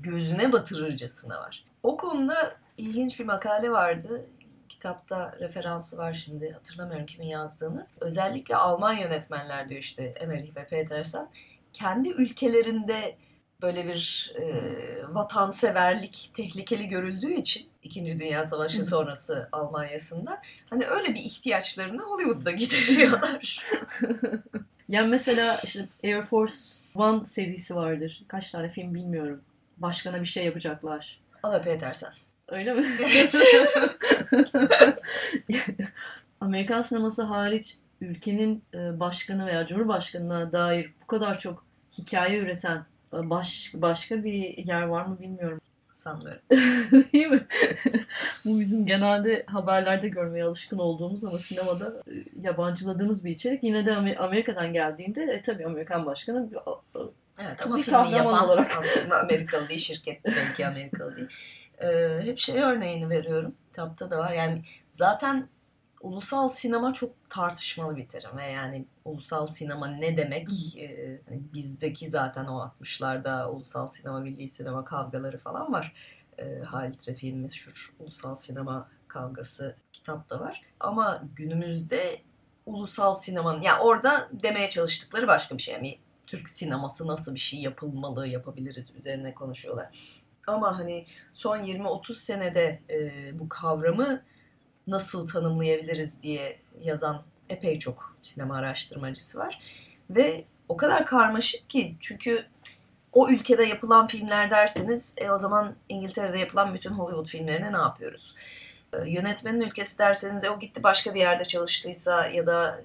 gözüne batırırcasına var. O konuda ilginç bir makale vardı. Kitapta referansı var şimdi hatırlamıyorum kimin yazdığını. Özellikle Alman yönetmenler diyor işte Emmerich ve Petersen. Kendi ülkelerinde böyle bir e, vatanseverlik tehlikeli görüldüğü için İkinci Dünya Savaşı sonrası Almanya'sında hani öyle bir ihtiyaçlarını Hollywood'da gideriyorlar. yani mesela işte Air Force One serisi vardır. Kaç tane film bilmiyorum. Başkana bir şey yapacaklar. Ala Petersen. Öyle mi? Evet. Amerikan sineması hariç ülkenin e, başkanı veya cumhurbaşkanına dair bu kadar çok hikaye üreten e, baş, başka bir yer var mı bilmiyorum. Sanmıyorum. Değil mi? bu bizim genelde haberlerde görmeye alışkın olduğumuz ama sinemada e, yabancıladığımız bir içerik. Yine de Amerika'dan geldiğinde e, tabii Amerikan başkanı Evet ama filmi yapan olarak. aslında Amerikalı değil, şirket belki Amerikalı değil. Ee, hep şey örneğini veriyorum. Kitapta da var. Yani zaten ulusal sinema çok tartışmalı bir terim ve yani ulusal sinema ne demek? Ee, hani bizdeki zaten o 60'larda ulusal sinema, milli sinema kavgaları falan var. Ee, Halit Refik'in meşhur ulusal sinema kavgası kitapta var. Ama günümüzde ulusal sinemanın, yani orada demeye çalıştıkları başka bir şey. Yani Türk sineması nasıl bir şey yapılmalı, yapabiliriz üzerine konuşuyorlar. Ama hani son 20-30 senede e, bu kavramı nasıl tanımlayabiliriz diye yazan epey çok sinema araştırmacısı var. Ve o kadar karmaşık ki çünkü o ülkede yapılan filmler derseniz e, o zaman İngiltere'de yapılan bütün Hollywood filmlerine ne yapıyoruz? E, yönetmenin ülkesi derseniz e, o gitti başka bir yerde çalıştıysa ya da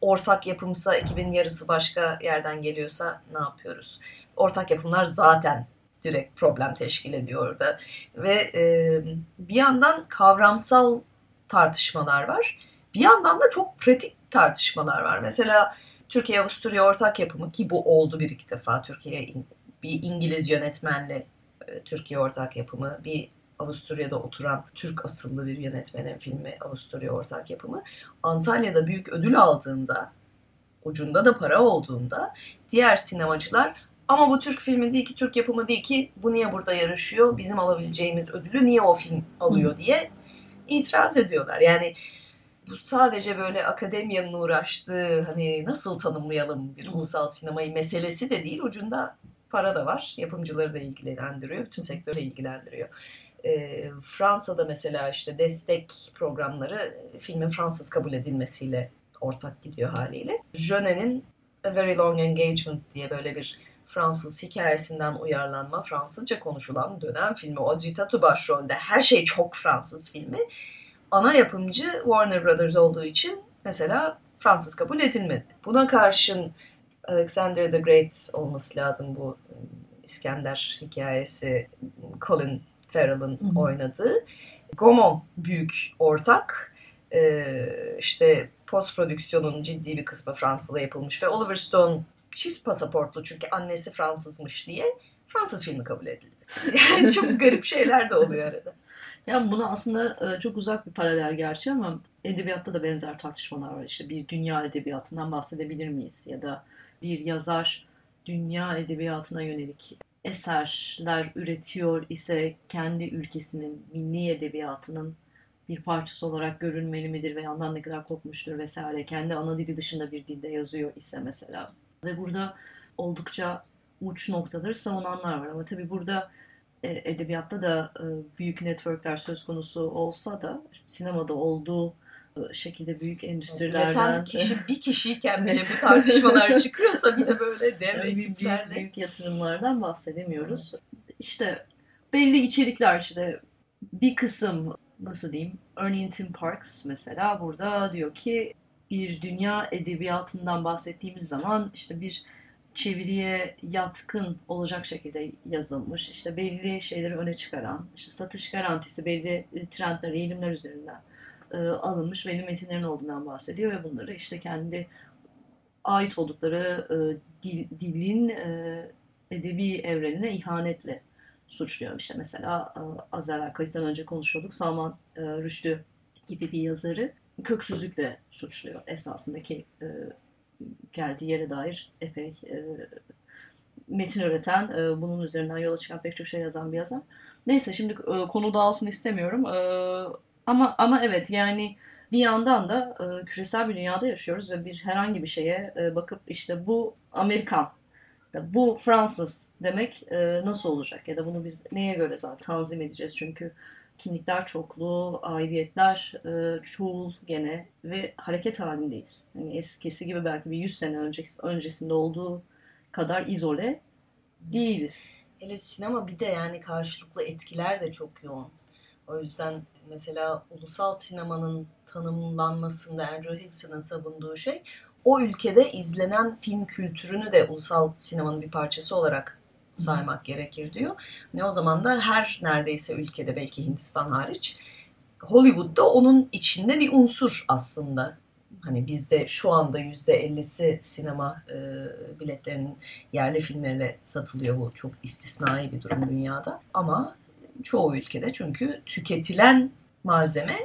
ortak yapımsa ekibin yarısı başka yerden geliyorsa ne yapıyoruz? Ortak yapımlar zaten direkt problem teşkil ediyor orada. Ve e, bir yandan kavramsal tartışmalar var. Bir yandan da çok pratik tartışmalar var. Mesela Türkiye-Avusturya ortak yapımı ki bu oldu bir iki defa. Türkiye bir İngiliz yönetmenle e, Türkiye ortak yapımı, bir Avusturya'da oturan Türk asıllı bir yönetmenin filmi Avusturya ortak yapımı. Antalya'da büyük ödül aldığında, ucunda da para olduğunda diğer sinemacılar ama bu Türk filmi değil ki, Türk yapımı değil ki bu niye burada yarışıyor? Bizim alabileceğimiz ödülü niye o film alıyor diye itiraz ediyorlar. Yani bu sadece böyle akademiyanın uğraştığı hani nasıl tanımlayalım bir ulusal sinemayı meselesi de değil. Ucunda para da var. Yapımcıları da ilgilendiriyor. Bütün sektörü ilgilendiriyor. E, Fransa'da mesela işte destek programları filmin Fransız kabul edilmesiyle ortak gidiyor haliyle. Jönet'in A Very Long Engagement diye böyle bir Fransız hikayesinden uyarlanma, Fransızca konuşulan dönem filmi. Audrey Tautou başrolde. Her şey çok Fransız filmi. Ana yapımcı Warner Brothers olduğu için mesela Fransız kabul edilmedi. Buna karşın Alexander the Great olması lazım bu ıı, İskender hikayesi Colin Farrell'ın oynadığı. Gaumont büyük ortak. Ee, işte post prodüksiyonun ciddi bir kısmı Fransa'da yapılmış ve Oliver Stone çift pasaportlu çünkü annesi Fransızmış diye Fransız filmi kabul edildi. Yani çok garip şeyler de oluyor arada. Yani buna aslında e, çok uzak bir paralel gerçi ama edebiyatta da benzer tartışmalar var. İşte bir dünya edebiyatından bahsedebilir miyiz? Ya da bir yazar dünya edebiyatına yönelik eserler üretiyor ise kendi ülkesinin milli edebiyatının bir parçası olarak görülmeli midir ve yandan ne kadar kopmuştur vesaire. Kendi ana dili dışında bir dilde yazıyor ise mesela. Ve burada oldukça uç noktaları savunanlar var. Ama tabii burada e, edebiyatta da e, büyük networkler söz konusu olsa da sinemada olduğu e, şekilde büyük endüstrilerden... Üreten kişi bir kişiyken bile bu tartışmalar çıkıyorsa bir de böyle dev Yani ekiplerle. büyük, büyük yatırımlardan bahsedemiyoruz. İşte belli içerikler işte bir kısım nasıl diyeyim örneğin Tim Parks mesela burada diyor ki bir dünya edebiyatından bahsettiğimiz zaman işte bir çeviriye yatkın olacak şekilde yazılmış. işte belli şeyleri öne çıkaran, işte satış garantisi belli trendler, eğilimler üzerinden e, alınmış belli metinlerin olduğundan bahsediyor ve bunları işte kendi ait oldukları e, dil, dilin e, edebi evrenine ihanetle suçluyor. İşte mesela e, az evvel kayıttan önce konuşuyorduk. Salman e, Rüştü gibi bir yazarı köksüzlükle suçluyor esasındaki e, geldiği yere dair epey e, metin üreten, e, bunun üzerinden yola çıkan pek çok şey yazan bir yazar. Neyse şimdi e, konu dağılsın istemiyorum. E, ama ama evet yani bir yandan da e, küresel bir dünyada yaşıyoruz ve bir herhangi bir şeye e, bakıp işte bu Amerikan, bu Fransız demek e, nasıl olacak ya da bunu biz neye göre zaten tanzim edeceğiz çünkü kimlikler çoklu, aidiyetler e, çoğul gene ve hareket halindeyiz. Yani eskisi gibi belki bir 100 sene öncesi, öncesinde olduğu kadar izole değiliz. Hele sinema bir de yani karşılıklı etkiler de çok yoğun. O yüzden mesela ulusal sinemanın tanımlanmasında Andrew Hickson'ın savunduğu şey o ülkede izlenen film kültürünü de ulusal sinemanın bir parçası olarak saymak gerekir diyor. Ne o zaman da her neredeyse ülkede belki Hindistan hariç Hollywood'da onun içinde bir unsur aslında. Hani bizde şu anda yüzde ellisi sinema e, biletlerinin yerli filmlerle satılıyor. Bu çok istisnai bir durum dünyada. Ama çoğu ülkede çünkü tüketilen malzeme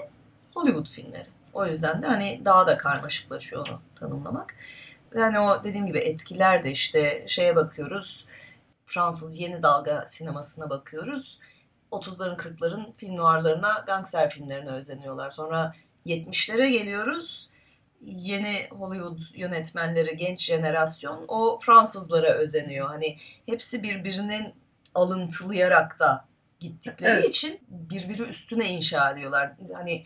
Hollywood filmleri. O yüzden de hani daha da karmaşıklaşıyor onu tanımlamak. Yani o dediğim gibi etkiler de işte şeye bakıyoruz. Fransız yeni dalga sinemasına bakıyoruz. 30'ların 40'ların film noirlarına, gangster filmlerine özeniyorlar. Sonra 70'lere geliyoruz. Yeni Hollywood yönetmenleri, genç jenerasyon o Fransızlara özeniyor. Hani hepsi birbirinin alıntılayarak da gittikleri Evet. için birbiri üstüne inşa ediyorlar. Hani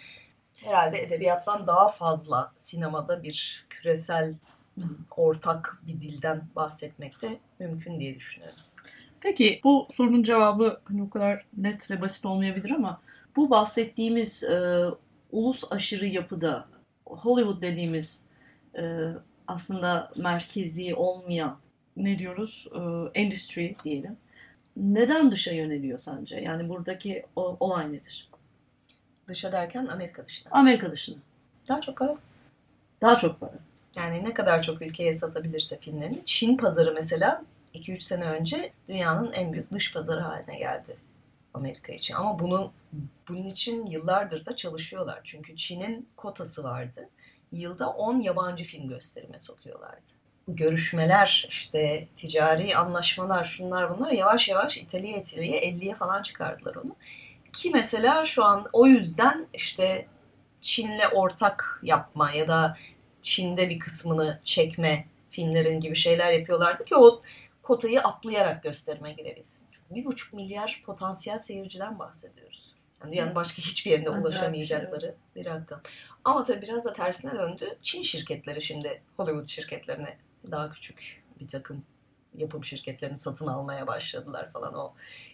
herhalde edebiyattan daha fazla sinemada bir küresel ortak bir dilden bahsetmek de mümkün diye düşünüyorum. Peki bu sorunun cevabı hani o kadar net ve basit olmayabilir ama bu bahsettiğimiz e, ulus aşırı yapıda Hollywood dediğimiz e, aslında merkezi olmayan ne diyoruz e, endüstri diyelim. Neden dışa yöneliyor sence? Yani buradaki o, olay nedir? Dışa derken Amerika dışına. Amerika dışına. Daha çok para. Daha çok para. Yani ne kadar çok ülkeye satabilirse filmlerini. Çin pazarı mesela 2-3 sene önce dünyanın en büyük dış pazarı haline geldi Amerika için. Ama bunun bunun için yıllardır da çalışıyorlar. Çünkü Çin'in kotası vardı. Yılda 10 yabancı film gösterime sokuyorlardı. Görüşmeler, işte ticari anlaşmalar, şunlar bunlar yavaş yavaş İtalya İtalya 50'ye falan çıkardılar onu. Ki mesela şu an o yüzden işte Çin'le ortak yapma ya da Çin'de bir kısmını çekme filmlerin gibi şeyler yapıyorlardı ki o kotayı atlayarak gösterime girebilsin. Çünkü bir buçuk milyar potansiyel seyirciden bahsediyoruz. Yani dünyanın başka hiçbir Acayip bir ulaşamayacakları bir rakam. Ama tabii biraz da tersine döndü. Çin şirketleri şimdi Hollywood şirketlerine daha küçük bir takım yapım şirketlerini satın almaya başladılar falan. O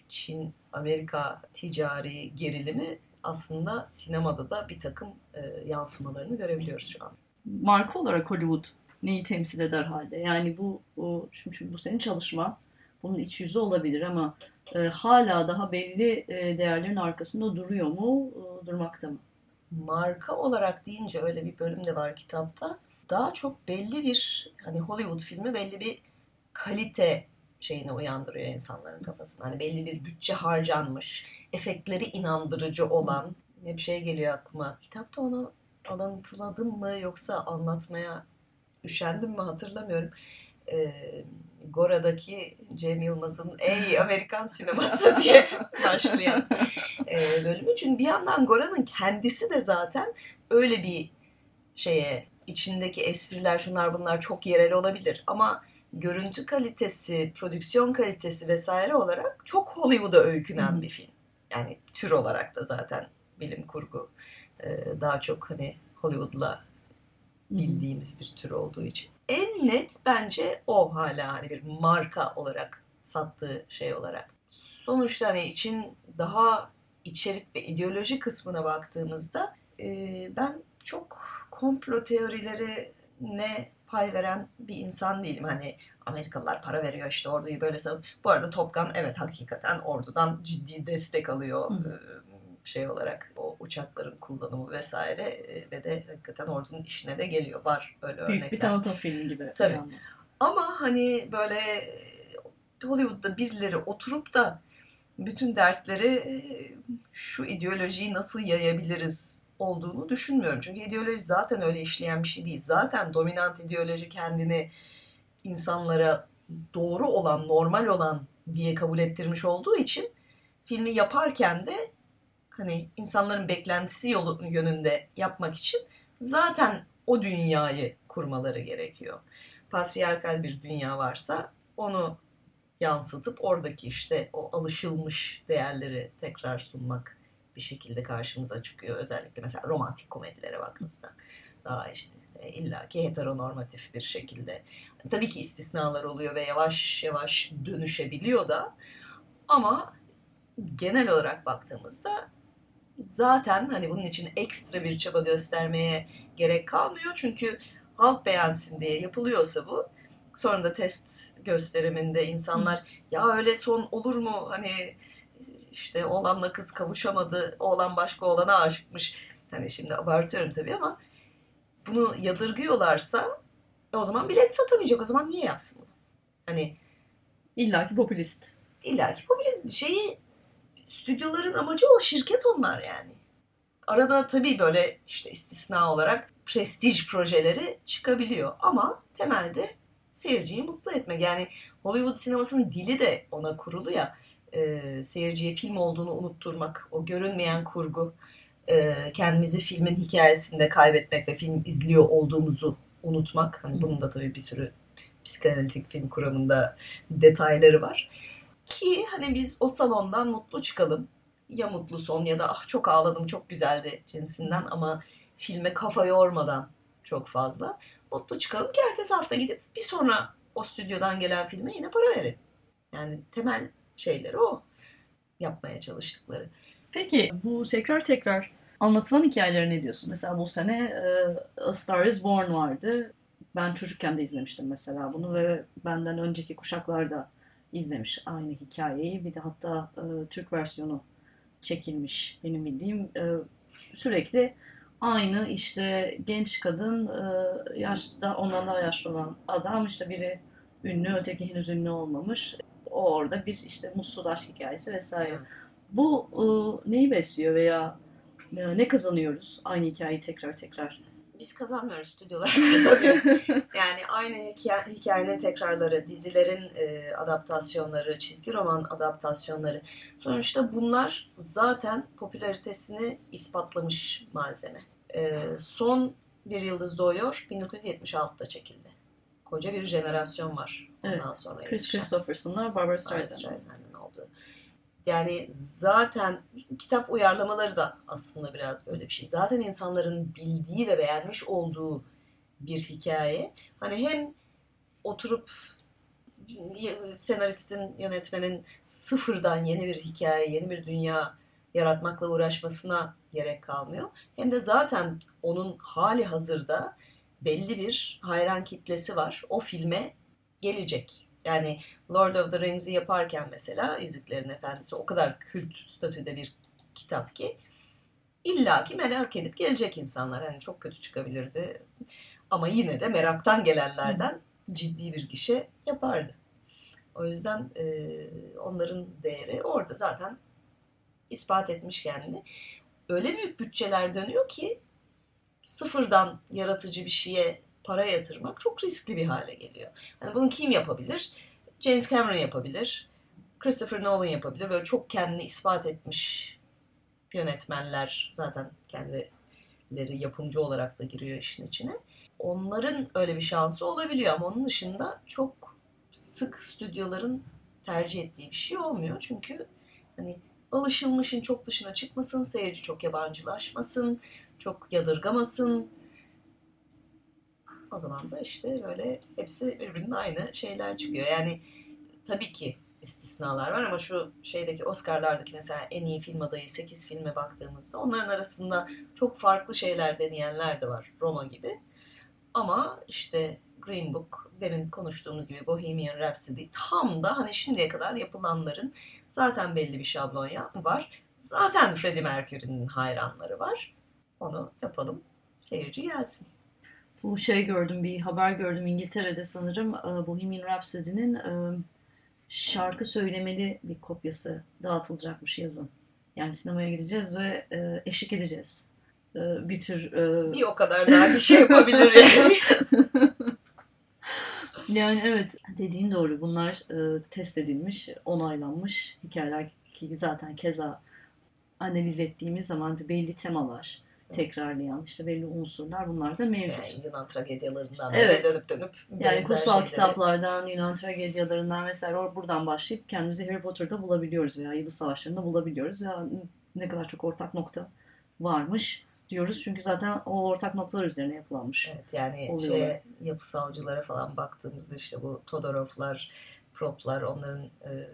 Çin-Amerika ticari gerilimi aslında sinemada da bir takım e, yansımalarını görebiliyoruz şu an. Marka olarak Hollywood neyi temsil eder halde? Yani bu, bu şimdi, şimdi bu senin çalışma, bunun iç yüzü olabilir ama e, hala daha belli e, değerlerin arkasında duruyor mu, e, durmakta mı? marka olarak deyince öyle bir bölüm de var kitapta. Daha çok belli bir hani Hollywood filmi belli bir kalite şeyini uyandırıyor insanların kafasına. Hani belli bir bütçe harcanmış, efektleri inandırıcı olan ne bir şey geliyor aklıma. Kitapta onu alıntıladım mı yoksa anlatmaya üşendim mi hatırlamıyorum. Ee, Gora'daki Cem Yılmaz'ın Ey Amerikan sineması diye başlayan e, bölümü. Çünkü bir yandan Gora'nın kendisi de zaten öyle bir şeye içindeki espriler şunlar bunlar çok yerel olabilir ama görüntü kalitesi, prodüksiyon kalitesi vesaire olarak çok Hollywood'a öykünen bir film. Yani tür olarak da zaten bilim kurgu e, daha çok hani Hollywood'la bildiğimiz bir tür olduğu için. En net bence o hala hani bir marka olarak sattığı şey olarak. Sonuçta hani için daha içerik ve ideoloji kısmına baktığımızda e, ben çok komplo teorilerine pay veren bir insan değilim. Hani Amerikalılar para veriyor işte orduyu böyle savun. Bu arada Top Gun evet hakikaten ordudan ciddi destek alıyor Hı şey olarak o uçakların kullanımı vesaire e, ve de hakikaten ordunun işine de geliyor. Var öyle Büyük örnekler. bir tanıtım filmi gibi. Tabii. Ama hani böyle e, Hollywood'da birileri oturup da bütün dertleri e, şu ideolojiyi nasıl yayabiliriz olduğunu düşünmüyorum. Çünkü ideoloji zaten öyle işleyen bir şey değil. Zaten dominant ideoloji kendini insanlara doğru olan, normal olan diye kabul ettirmiş olduğu için filmi yaparken de hani insanların beklentisi yolu yönünde yapmak için zaten o dünyayı kurmaları gerekiyor. Patriarkal bir dünya varsa onu yansıtıp oradaki işte o alışılmış değerleri tekrar sunmak bir şekilde karşımıza çıkıyor. Özellikle mesela romantik komedilere baktığınızda daha işte e, illaki heteronormatif bir şekilde. Tabii ki istisnalar oluyor ve yavaş yavaş dönüşebiliyor da ama genel olarak baktığımızda zaten hani bunun için ekstra bir çaba göstermeye gerek kalmıyor. Çünkü halk beğensin diye yapılıyorsa bu. Sonra da test gösteriminde insanlar ya öyle son olur mu hani işte oğlanla kız kavuşamadı, oğlan başka oğlana aşıkmış. Hani şimdi abartıyorum tabii ama bunu yadırgıyorlarsa o zaman bilet satamayacak. O zaman niye yapsın bunu? Hani İlla ki popülist. illaki popülizm şeyi stüdyoların amacı o şirket onlar yani. Arada tabii böyle işte istisna olarak prestij projeleri çıkabiliyor ama temelde seyirciyi mutlu etmek. Yani Hollywood sinemasının dili de ona kurulu ya e, seyirciye film olduğunu unutturmak, o görünmeyen kurgu, e, kendimizi filmin hikayesinde kaybetmek ve film izliyor olduğumuzu unutmak. Hani bunun da tabii bir sürü psikanalitik film kuramında detayları var. Ki hani biz o salondan mutlu çıkalım. Ya mutlu son ya da ah çok ağladım çok güzeldi cinsinden ama filme kafa yormadan çok fazla. Mutlu çıkalım ki ertesi hafta gidip bir sonra o stüdyodan gelen filme yine para verin. Yani temel şeyleri o yapmaya çalıştıkları. Peki bu tekrar tekrar anlatılan hikayeleri ne diyorsun? Mesela bu sene e, A Star Is Born vardı. Ben çocukken de izlemiştim mesela bunu ve benden önceki kuşaklar da izlemiş aynı hikayeyi. Bir de hatta e, Türk versiyonu çekilmiş benim bildiğim. E, sürekli aynı işte genç kadın, e, yaşta ondan daha yaşlı olan adam işte biri ünlü, öteki henüz ünlü olmamış. O orada bir işte mutsuz aşk hikayesi vesaire. Bu e, neyi besliyor veya e, ne kazanıyoruz aynı hikayeyi tekrar tekrar? Biz kazanmıyoruz, stüdyolar kazanıyor. yani aynı hikaye, hikayenin tekrarları, dizilerin e, adaptasyonları, çizgi roman adaptasyonları. Sonuçta bunlar zaten popülaritesini ispatlamış malzeme. E, son Bir Yıldız Doğuyor 1976'da çekildi. Koca bir jenerasyon var ondan Evet, sonra Chris. Christopherson'la Barbara Streisand. Yani zaten kitap uyarlamaları da aslında biraz böyle bir şey. Zaten insanların bildiği ve beğenmiş olduğu bir hikaye. Hani hem oturup senaristin, yönetmenin sıfırdan yeni bir hikaye, yeni bir dünya yaratmakla uğraşmasına gerek kalmıyor. Hem de zaten onun hali hazırda belli bir hayran kitlesi var. O filme gelecek. Yani Lord of the Rings'i yaparken mesela Yüzüklerin Efendisi o kadar kült statüde bir kitap ki illaki merak edip gelecek insanlar. Yani çok kötü çıkabilirdi. Ama yine de meraktan gelenlerden ciddi bir gişe yapardı. O yüzden e, onların değeri orada zaten ispat etmiş kendini. Öyle büyük bütçeler dönüyor ki sıfırdan yaratıcı bir şeye para yatırmak çok riskli bir hale geliyor. Yani bunu kim yapabilir? James Cameron yapabilir. Christopher Nolan yapabilir. Böyle çok kendini ispat etmiş yönetmenler zaten kendileri yapımcı olarak da giriyor işin içine. Onların öyle bir şansı olabiliyor ama onun dışında çok sık stüdyoların tercih ettiği bir şey olmuyor. Çünkü hani alışılmışın çok dışına çıkmasın, seyirci çok yabancılaşmasın, çok yadırgamasın. O zaman da işte böyle hepsi birbirinin aynı şeyler çıkıyor. Yani tabii ki istisnalar var ama şu şeydeki Oscar'lardaki mesela en iyi film adayı 8 filme baktığımızda onların arasında çok farklı şeyler deneyenler de var. Roma gibi. Ama işte Green Book, demin konuştuğumuz gibi Bohemian Rhapsody tam da hani şimdiye kadar yapılanların zaten belli bir şablon var. Zaten Freddie Mercury'nin hayranları var. Onu yapalım. Seyirci gelsin. Bu şey gördüm, bir haber gördüm İngiltere'de sanırım e, Bohemian Rhapsody'nin e, şarkı söylemeli bir kopyası dağıtılacakmış yazın. Yani sinemaya gideceğiz ve e, eşlik edeceğiz. Bir tür... Bir o kadar daha bir şey yapabilir yani. yani evet dediğin doğru. Bunlar test edilmiş, onaylanmış hikayeler ki zaten keza analiz ettiğimiz zaman belli temalar, tekrarlayan işte belli unsurlar bunlar da mevcut. Yani Yunan tragedyalarından evet. dönüp dönüp yani kutsal şeyleri. kitaplardan, Yunan tragedyalarından vesaire buradan başlayıp kendimizi Harry Potter'da bulabiliyoruz veya Yıldız Savaşları'nda bulabiliyoruz. Ya ne kadar çok ortak nokta varmış diyoruz. Çünkü zaten o ortak noktalar üzerine yapılanmış. Evet yani şey, yapısalcılara falan baktığımızda işte bu Todorovlar, proplar onların e,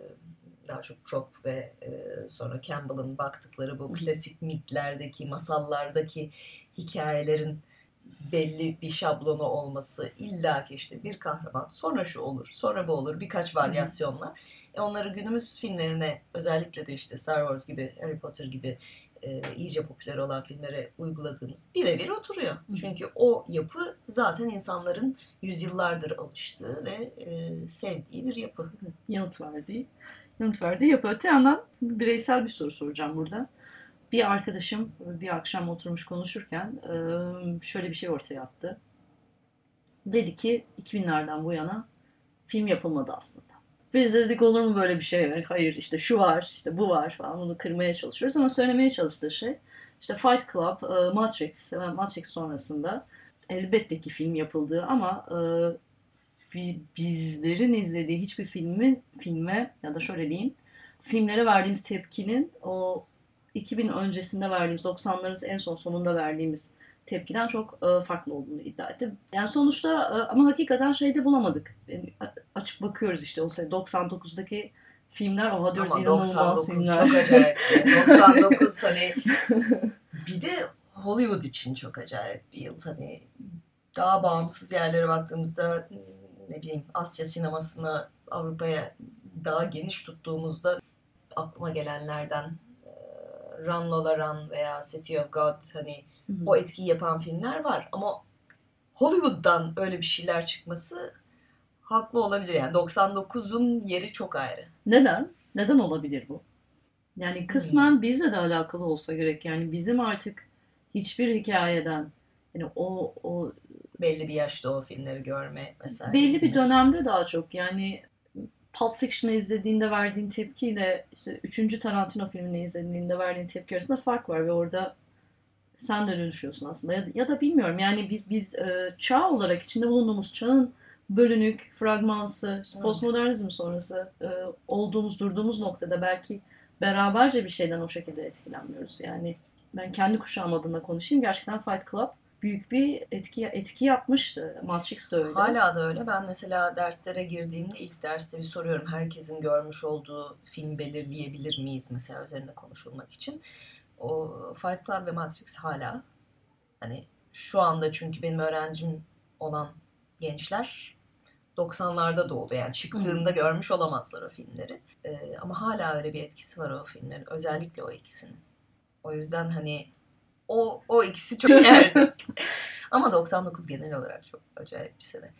daha çok prop ve e, sonra Campbell'ın baktıkları bu klasik mitlerdeki, masallardaki hikayelerin belli bir şablonu olması illa ki işte bir kahraman sonra şu olur sonra bu olur birkaç varyasyonla e onları günümüz filmlerine özellikle de işte Star Wars gibi Harry Potter gibi e, iyice popüler olan filmlere uyguladığımız birebir oturuyor. Hı. Çünkü o yapı zaten insanların yüzyıllardır alıştığı ve e, sevdiği bir yapı. Yanıt verdiği yanıt verdiği yapı. Öte yandan bireysel bir soru soracağım burada. Bir arkadaşım bir akşam oturmuş konuşurken şöyle bir şey ortaya attı. Dedi ki 2000'lerden bu yana film yapılmadı aslında. Biz dedik olur mu böyle bir şey? Hayır işte şu var, işte bu var falan onu kırmaya çalışıyoruz ama söylemeye çalıştığı şey işte Fight Club, Matrix, Matrix sonrasında elbette ki film yapıldı ama bizlerin izlediği hiçbir filmi filme ya da şöyle diyeyim filmlere verdiğimiz tepkinin o 2000 öncesinde verdiğimiz 90'ların en son sonunda verdiğimiz tepkiden çok e, farklı olduğunu iddia etti. Yani sonuçta e, ama hakikaten şeyde bulamadık. Yani açıp bakıyoruz işte o 99'daki filmler oha diyoruz ama inanılmaz filmler. çok acayip. 99 hani bir de Hollywood için çok acayip bir yıl. Hani daha bağımsız yerlere baktığımızda ne bileyim Asya sinemasını Avrupa'ya daha geniş tuttuğumuzda aklıma gelenlerden Run Lola Run veya City of God hani hı hı. o etkiyi yapan filmler var ama Hollywood'dan öyle bir şeyler çıkması haklı olabilir yani 99'un yeri çok ayrı. Neden? Neden olabilir bu? Yani kısmen hmm. bizle de alakalı olsa gerek. Yani bizim artık hiçbir hikayeden yani o o belli bir yaşta o filmleri görme mesela. Belli bir dönemde daha çok yani Pulp Fiction'ı izlediğinde verdiğin tepkiyle işte 3. Tarantino filmini izlediğinde verdiğin tepki arasında fark var ve orada sen de dönüşüyorsun aslında. Ya, ya da bilmiyorum yani biz, biz e, çağ olarak içinde bulunduğumuz çağın bölünük, fragmansı, işte postmodernizm sonrası e, olduğumuz, durduğumuz noktada belki beraberce bir şeyden o şekilde etkilenmiyoruz. Yani ben kendi kuşağım adına konuşayım. Gerçekten Fight Club büyük bir etki etki yapmıştı. Matrix de öyle. Hala da öyle. Ben mesela derslere girdiğimde ilk derste bir soruyorum. Herkesin görmüş olduğu film belirleyebilir miyiz mesela üzerinde konuşulmak için. O Fight Club ve Matrix hala hani şu anda çünkü benim öğrencim olan gençler 90'larda doğdu. Yani çıktığında hmm. görmüş olamazlar o filmleri. Ee, ama hala öyle bir etkisi var o filmlerin. Özellikle o ikisinin. O yüzden hani o, o ikisi çok yerdi. ama 99 genel olarak çok acayip bir sene.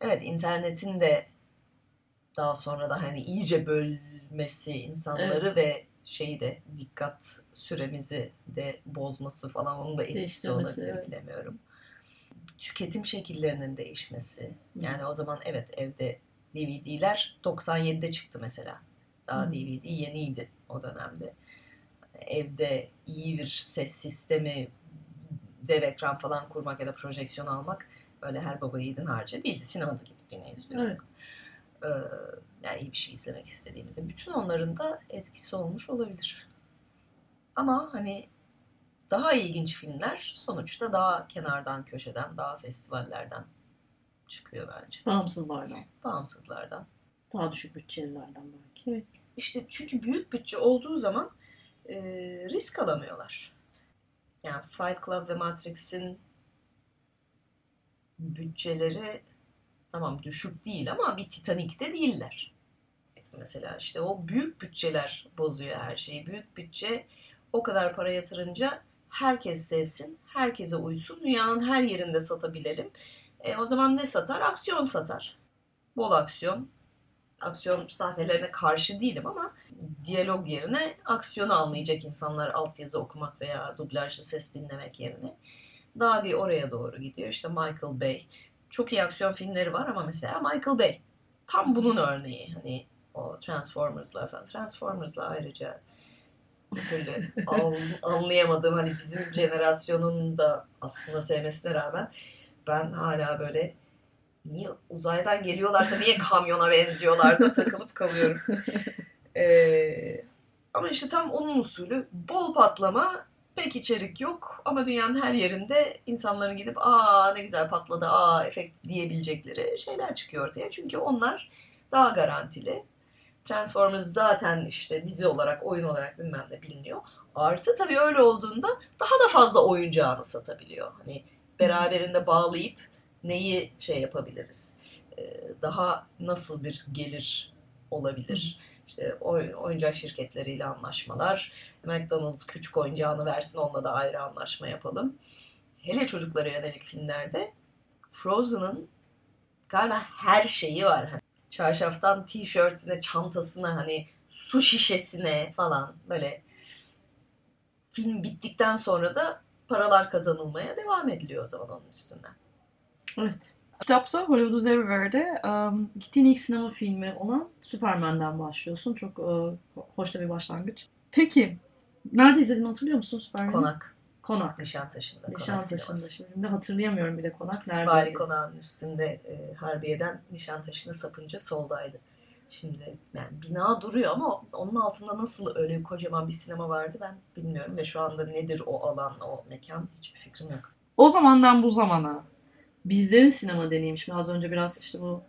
Evet internetin de daha sonra da hani iyice bölmesi insanları evet. ve şeyi de dikkat süremizi de bozması falan onun da etkisi olabilir evet. bilemiyorum tüketim şekillerinin değişmesi. Yani o zaman evet evde DVD'ler 97'de çıktı mesela. Daha hmm. DVD yeniydi o dönemde. Evde iyi bir ses sistemi, dev ekran falan kurmak ya da projeksiyon almak öyle her baba yiğidin harcı değildi. Sinemada gidip yine izliyorduk. Evet. Ee, yani iyi bir şey izlemek istediğimizde. Bütün onların da etkisi olmuş olabilir. Ama hani daha ilginç filmler sonuçta daha kenardan, köşeden, daha festivallerden çıkıyor bence. Bağımsızlardan. Bağımsızlardan. Daha düşük bütçelilerden belki. İşte çünkü büyük bütçe olduğu zaman e, risk alamıyorlar. Yani Fight Club ve Matrix'in bütçeleri tamam düşük değil ama bir Titanic'te değiller. Mesela işte o büyük bütçeler bozuyor her şeyi. Büyük bütçe o kadar para yatırınca herkes sevsin, herkese uysun, dünyanın her yerinde satabilelim. E, o zaman ne satar? Aksiyon satar. Bol aksiyon. Aksiyon sahnelerine karşı değilim ama diyalog yerine aksiyonu almayacak insanlar altyazı okumak veya dublajlı ses dinlemek yerine daha bir oraya doğru gidiyor. İşte Michael Bay. Çok iyi aksiyon filmleri var ama mesela Michael Bay. Tam bunun örneği. Hani o Transformers'la falan. Transformers'la ayrıca türlü anlayamadığım hani bizim jenerasyonun da aslında sevmesine rağmen ben hala böyle niye uzaydan geliyorlarsa niye kamyona benziyorlar da takılıp kalıyorum. Ee, ama işte tam onun usulü bol patlama pek içerik yok ama dünyanın her yerinde insanların gidip aa ne güzel patladı aa efekt diyebilecekleri şeyler çıkıyor ortaya. Çünkü onlar daha garantili. Transformers zaten işte dizi olarak, oyun olarak bilmem ne biliniyor. Artı tabii öyle olduğunda daha da fazla oyuncağını satabiliyor. Hani beraberinde bağlayıp neyi şey yapabiliriz? Ee, daha nasıl bir gelir olabilir? İşte oyuncak şirketleriyle anlaşmalar. McDonald's küçük oyuncağını versin onunla da ayrı anlaşma yapalım. Hele çocuklara yönelik filmlerde Frozen'ın galiba her şeyi var. Hani çarşaftan tişörtüne, çantasına hani su şişesine falan böyle film bittikten sonra da paralar kazanılmaya devam ediliyor o zaman onun üstünden. Evet. Kitapta Hollywood Everywhere'de um, gittiğin ilk sinema filmi olan Superman'den başlıyorsun. Çok uh, hoş da bir başlangıç. Peki, nerede izledin hatırlıyor musun Superman'i? Konak. Konak. Nişantaşı'nda. Nişantaşı'nda. Şimdi hatırlayamıyorum bile konak nerede. Bari konağın üstünde e, Harbiye'den Nişantaşı'na sapınca soldaydı. Şimdi yani bina duruyor ama onun altında nasıl öyle kocaman bir sinema vardı ben bilmiyorum ve şu anda nedir o alan, o mekan hiçbir fikrim yok. O zamandan bu zamana bizlerin sinema deneymiş mi? Az önce biraz işte bu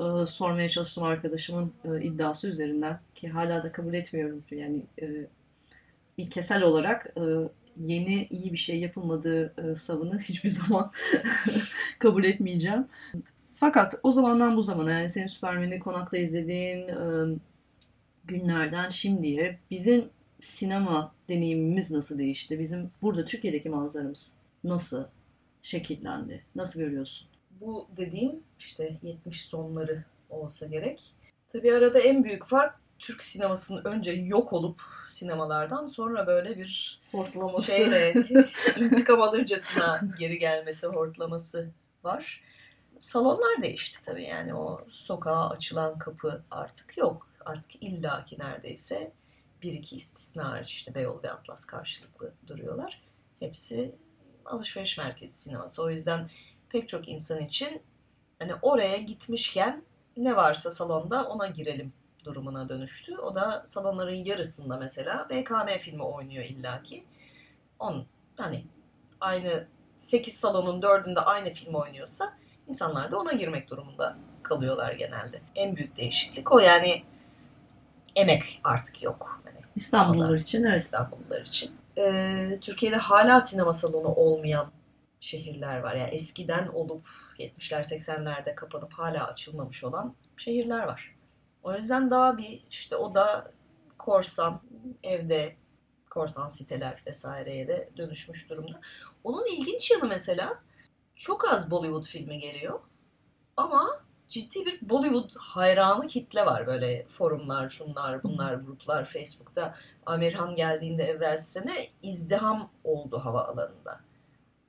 e, sormaya çalıştım arkadaşımın e, iddiası üzerinden ki hala da kabul etmiyorum. Yani e, ilkesel olarak e, yeni iyi bir şey yapılmadığı e, savını hiçbir zaman kabul etmeyeceğim. Fakat o zamandan bu zamana yani senin Superman'i konakta izlediğin e, günlerden şimdiye bizim sinema deneyimimiz nasıl değişti? Bizim burada Türkiye'deki manzaramız nasıl şekillendi? Nasıl görüyorsun? Bu dediğim işte 70 sonları olsa gerek. Tabii arada en büyük fark Türk sinemasının önce yok olup sinemalardan sonra böyle bir hortlaması şeyle intikam alırcasına geri gelmesi, hortlaması var. Salonlar değişti tabii yani o sokağa açılan kapı artık yok. Artık illaki neredeyse bir iki istisna hariç işte Beyoğlu ve Atlas karşılıklı duruyorlar. Hepsi alışveriş merkezi sineması. O yüzden pek çok insan için hani oraya gitmişken ne varsa salonda ona girelim durumuna dönüştü. O da salonların yarısında mesela BKM filmi oynuyor illaki. On hani aynı 8 salonun 4'ünde aynı film oynuyorsa insanlar da ona girmek durumunda kalıyorlar genelde. En büyük değişiklik o yani emek artık yok. Yani İstanbullular için evet. İstanbullular için. Ee, Türkiye'de hala sinema salonu olmayan şehirler var. Yani eskiden olup 70'ler 80'lerde kapanıp hala açılmamış olan şehirler var. O yüzden daha bir işte o da korsan evde korsan siteler vesaireye de dönüşmüş durumda. Onun ilginç yanı mesela çok az Bollywood filmi geliyor ama ciddi bir Bollywood hayranı kitle var böyle forumlar, şunlar, bunlar, gruplar Facebook'ta. Amirhan geldiğinde evvel sene izdiham oldu hava alanında.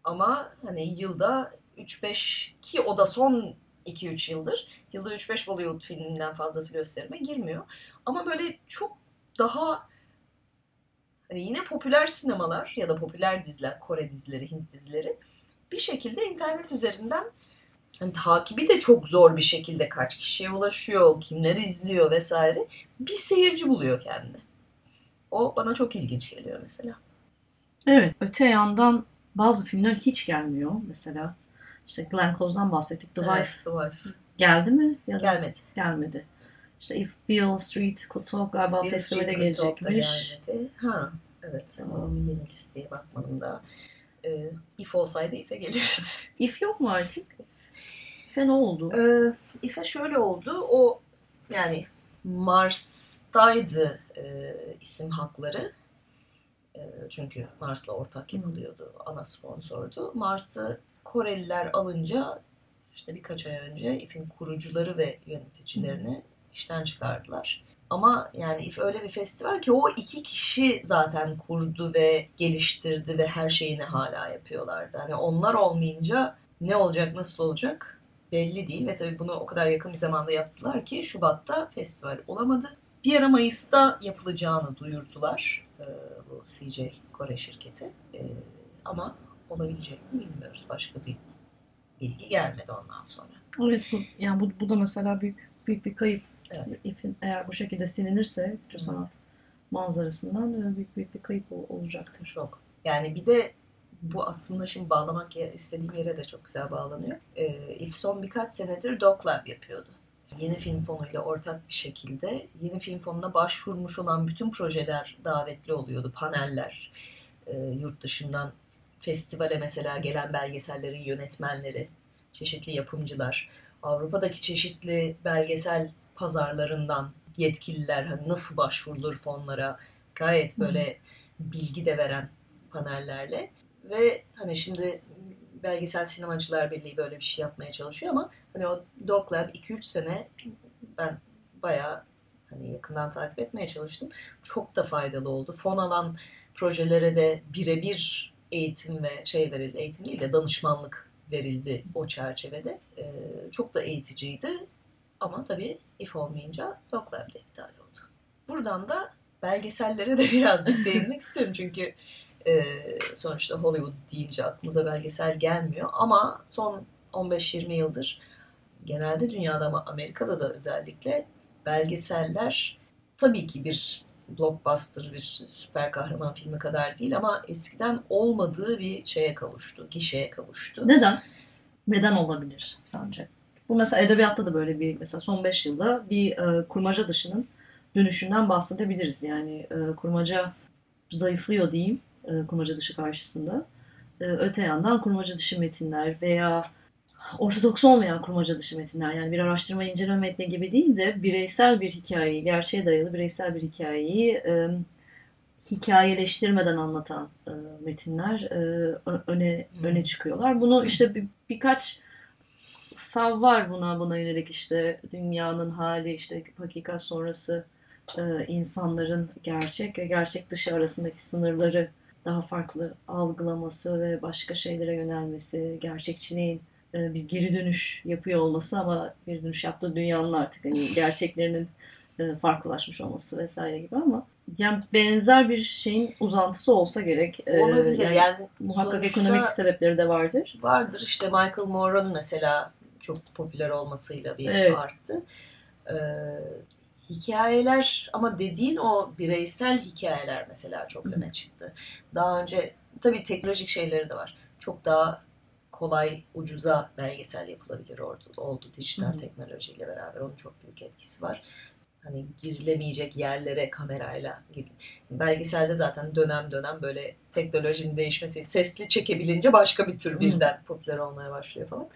Ama hani yılda 3-5 ki o da son 2-3 yıldır yılda 3-5 Bollywood filminden fazlası gösterime girmiyor. Ama böyle çok daha hani yine popüler sinemalar ya da popüler diziler, Kore dizileri, Hint dizileri bir şekilde internet üzerinden hani takibi de çok zor bir şekilde kaç kişiye ulaşıyor, kimler izliyor vesaire bir seyirci buluyor kendine. O bana çok ilginç geliyor mesela. Evet. Öte yandan bazı filmler hiç gelmiyor. Mesela işte Glenn Close'dan bahsettik. The Evet, Wife The Wife. geldi mi? Ya da Gelmedi. gelmedi. İşte If Beale Street Talk galiba Bir festivale gelecekmiş. gelmedi. Ha, evet. Tamam. Yeni listeye bakmadım daha. Ee, if olsaydı If'e gelirdi. If yok mu artık? If'e ne oldu? Ee, If'e şöyle oldu. O yani Mars'taydı e, isim hakları. E, çünkü Mars'la ortak yapılıyordu. Ana sponsordu. Mars'ı Koreliler alınca işte birkaç ay önce If'in kurucuları ve yöneticilerini işten çıkardılar. Ama yani If öyle bir festival ki o iki kişi zaten kurdu ve geliştirdi ve her şeyini hala yapıyorlardı. Hani onlar olmayınca ne olacak, nasıl olacak belli değil ve tabii bunu o kadar yakın bir zamanda yaptılar ki Şubat'ta festival olamadı. Bir ara Mayıs'ta yapılacağını duyurdular e, bu CJ Kore şirketi. E, ama olabilecek mi bilmiyoruz. Başka bir bilgi gelmedi ondan sonra. Evet bu yani bu, bu da mesela büyük büyük bir kayıp. Evet. If'in eğer bu şekilde silinirse Türk sanat manzarasından e, büyük büyük bir kayıp ol- olacaktır. Çok. Yani bir de bu aslında şimdi bağlamak istediğim yere de çok güzel bağlanıyor. Ee, If son birkaç senedir Doc Lab yapıyordu. Yeni film fonuyla ortak bir şekilde yeni film fonuna başvurmuş olan bütün projeler davetli oluyordu. Paneller, e, yurt dışından festivale mesela gelen belgesellerin yönetmenleri, çeşitli yapımcılar, Avrupa'daki çeşitli belgesel pazarlarından yetkililer hani nasıl başvurulur fonlara gayet böyle bilgi de veren panellerle ve hani şimdi Belgesel Sinemacılar Birliği böyle bir şey yapmaya çalışıyor ama hani o Doc Lab 2-3 sene ben bayağı hani yakından takip etmeye çalıştım. Çok da faydalı oldu. Fon alan projelere de birebir eğitim ve şey verildi. Eğitim değil de danışmanlık verildi o çerçevede. Ee, çok da eğiticiydi. Ama tabii if olmayınca Doc Lab'de iptal oldu. Buradan da belgesellere de birazcık değinmek istiyorum. Çünkü e, sonuçta Hollywood deyince aklımıza belgesel gelmiyor. Ama son 15-20 yıldır genelde dünyada ama Amerika'da da özellikle belgeseller tabii ki bir blockbuster, bir süper kahraman filmi kadar değil ama eskiden olmadığı bir şeye kavuştu, gişeye kavuştu. Neden? Neden olabilir sence? Bu mesela edebiyatta da böyle bir mesela son 5 yılda bir e, kurmaca dışının dönüşünden bahsedebiliriz. Yani e, kurmaca zayıflıyor diyeyim e, kurmaca dışı karşısında. E, öte yandan kurmaca dışı metinler veya ortodoks olmayan kurmaca dışı metinler yani bir araştırma inceleme metni gibi değil de bireysel bir hikayeyi, gerçeğe dayalı bireysel bir hikayeyi e, hikayeleştirmeden anlatan e, metinler e, öne Hmm. öne çıkıyorlar. Bunu işte bir, birkaç sav var buna buna yönelik işte dünyanın hali işte hakikat sonrası e, insanların gerçek ve gerçek dışı arasındaki sınırları daha farklı algılaması ve başka şeylere yönelmesi, gerçekçiliğin e, bir geri dönüş yapıyor olması ama geri dönüş yaptığı dünyanın artık hani gerçeklerinin e, farklılaşmış olması vesaire gibi ama yani benzer bir şeyin uzantısı olsa gerek. E, Olabilir yani yani, muhakkak ekonomik sebepleri de vardır. vardır işte Michael Moore'un mesela çok popüler olmasıyla bir Evet. arttı. Ee, hikayeler ama dediğin o bireysel hikayeler mesela çok öne çıktı. Daha önce tabii teknolojik şeyleri de var. Çok daha kolay, ucuza belgesel yapılabilir oldu, oldu dijital Hı. teknolojiyle beraber. Onun çok büyük etkisi var. Hani girilemeyecek yerlere kamerayla gibi. Belgeselde zaten dönem dönem böyle teknolojinin değişmesi, sesli çekebilince başka bir tür birden Hı. popüler olmaya başlıyor falan.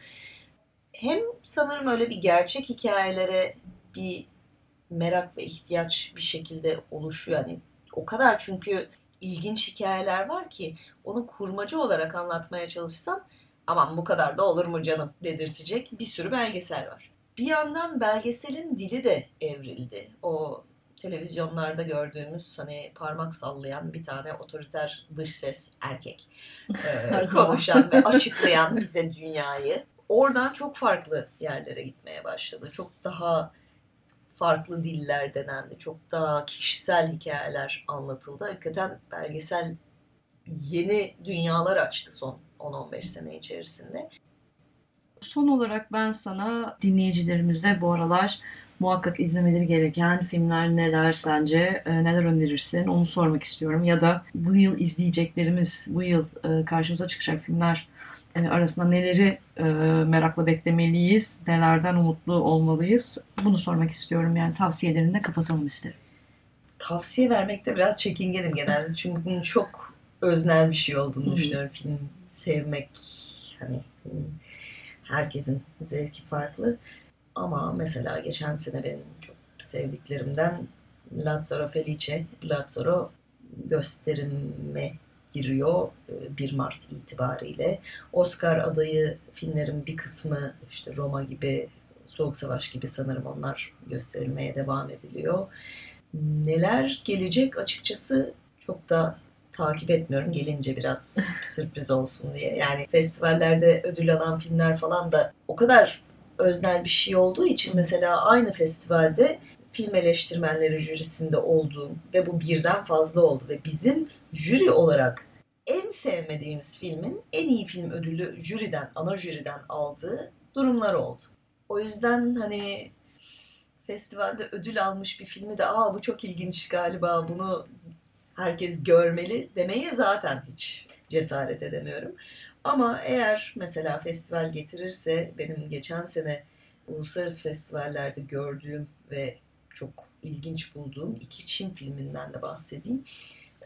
Hem sanırım öyle bir gerçek hikayelere bir merak ve ihtiyaç bir şekilde oluşuyor. Yani o kadar çünkü ilginç hikayeler var ki onu kurmacı olarak anlatmaya çalışsan aman bu kadar da olur mu canım dedirtecek bir sürü belgesel var. Bir yandan belgeselin dili de evrildi. O televizyonlarda gördüğümüz hani parmak sallayan bir tane otoriter dış ses erkek e, konuşan ve açıklayan bize dünyayı. Oradan çok farklı yerlere gitmeye başladı. Çok daha farklı diller denendi. Çok daha kişisel hikayeler anlatıldı. Hakikaten belgesel yeni dünyalar açtı son 10-15 sene içerisinde. Son olarak ben sana dinleyicilerimize bu aralar muhakkak izlemeleri gereken filmler neler sence, e, neler önerirsin onu sormak istiyorum. Ya da bu yıl izleyeceklerimiz, bu yıl e, karşımıza çıkacak filmler arasında neleri merakla beklemeliyiz, nelerden umutlu olmalıyız bunu sormak istiyorum. Yani tavsiyelerini de kapatalım isterim. Tavsiye vermekte biraz çekingenim genelde çünkü bunun çok öznel bir şey olduğunu düşünüyorum. Film sevmek hani herkesin zevki farklı. Ama mesela geçen sene benim çok sevdiklerimden Lazzaro Felice, Lazzaro gösterime giriyor 1 e, Mart itibariyle. Oscar adayı filmlerin bir kısmı işte Roma gibi, Soğuk Savaş gibi sanırım onlar gösterilmeye devam ediliyor. Neler gelecek açıkçası çok da takip etmiyorum. Gelince biraz sürpriz olsun diye. Yani festivallerde ödül alan filmler falan da o kadar öznel bir şey olduğu için mesela aynı festivalde film eleştirmenleri jürisinde olduğum ve bu birden fazla oldu ve bizim jüri olarak en sevmediğimiz filmin en iyi film ödülü jüriden, ana jüriden aldığı durumlar oldu. O yüzden hani festivalde ödül almış bir filmi de aa bu çok ilginç galiba bunu herkes görmeli demeye zaten hiç cesaret edemiyorum. Ama eğer mesela festival getirirse benim geçen sene uluslararası festivallerde gördüğüm ve çok ilginç bulduğum iki Çin filminden de bahsedeyim.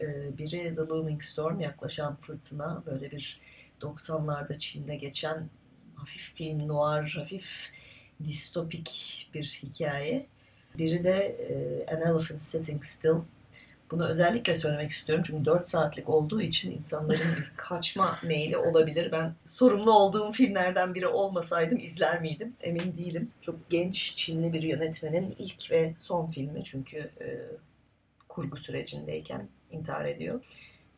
Ee, biri The Looming Storm, yaklaşan fırtına. Böyle bir 90'larda Çin'de geçen hafif film noir, hafif distopik bir hikaye. Biri de e, An Elephant Sitting Still, bunu özellikle söylemek istiyorum çünkü 4 saatlik olduğu için insanların bir kaçma meyli olabilir. Ben sorumlu olduğum filmlerden biri olmasaydım izler miydim emin değilim. Çok genç Çinli bir yönetmenin ilk ve son filmi çünkü e, kurgu sürecindeyken intihar ediyor.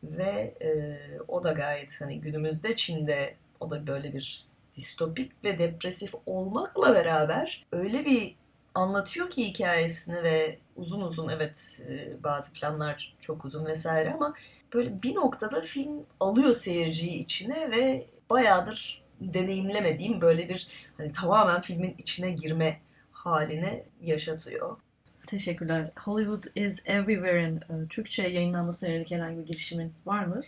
Ve e, o da gayet hani günümüzde Çin'de o da böyle bir distopik ve depresif olmakla beraber öyle bir anlatıyor ki hikayesini ve uzun uzun evet e, bazı planlar çok uzun vesaire ama böyle bir noktada film alıyor seyirciyi içine ve bayağıdır deneyimlemediğim böyle bir hani tamamen filmin içine girme haline yaşatıyor. Teşekkürler. Hollywood is Everywhere'in e, Türkçe yayınlanmasına yönelik herhangi bir girişimin var mı?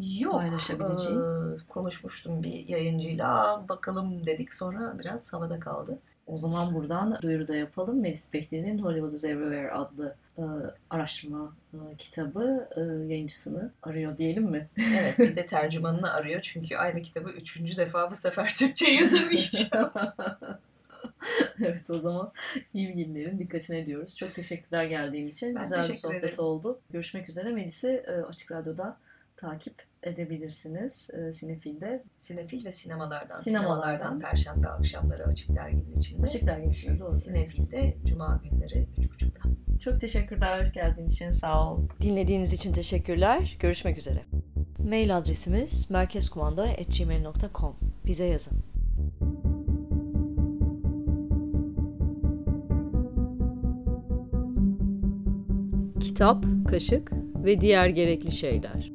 Yok. Ee, konuşmuştum bir yayıncıyla. Bakalım dedik sonra biraz havada kaldı. O zaman buradan duyuru da yapalım. Melis Bekli'nin Hollywood is Everywhere adlı e, araştırma e, kitabı e, yayıncısını arıyor diyelim mi? Evet bir de tercümanını arıyor çünkü aynı kitabı üçüncü defa bu sefer Türkçe yazamayacağım. evet o zaman ilgililerin dikkatine diyoruz. Çok teşekkürler geldiğin için. Ben Güzel bir sohbet ederim. oldu. Görüşmek üzere. Melis'i e, Açık Radyo'da takip edebilirsiniz e, Sinefil'de. Sinefil ve sinemalardan. Sinemalardan. Perşembe akşamları Açık Dergi'nin içinde. Açık Dergi'nin içinde doğru. Sinefil'de Cuma günleri 3.30'da. Çok teşekkürler geldiğin için sağ ol. Dinlediğiniz için teşekkürler. Görüşmek üzere. Mail adresimiz merkezkumanda.gmail.com Bize yazın. Kitap, kaşık ve diğer gerekli şeyler.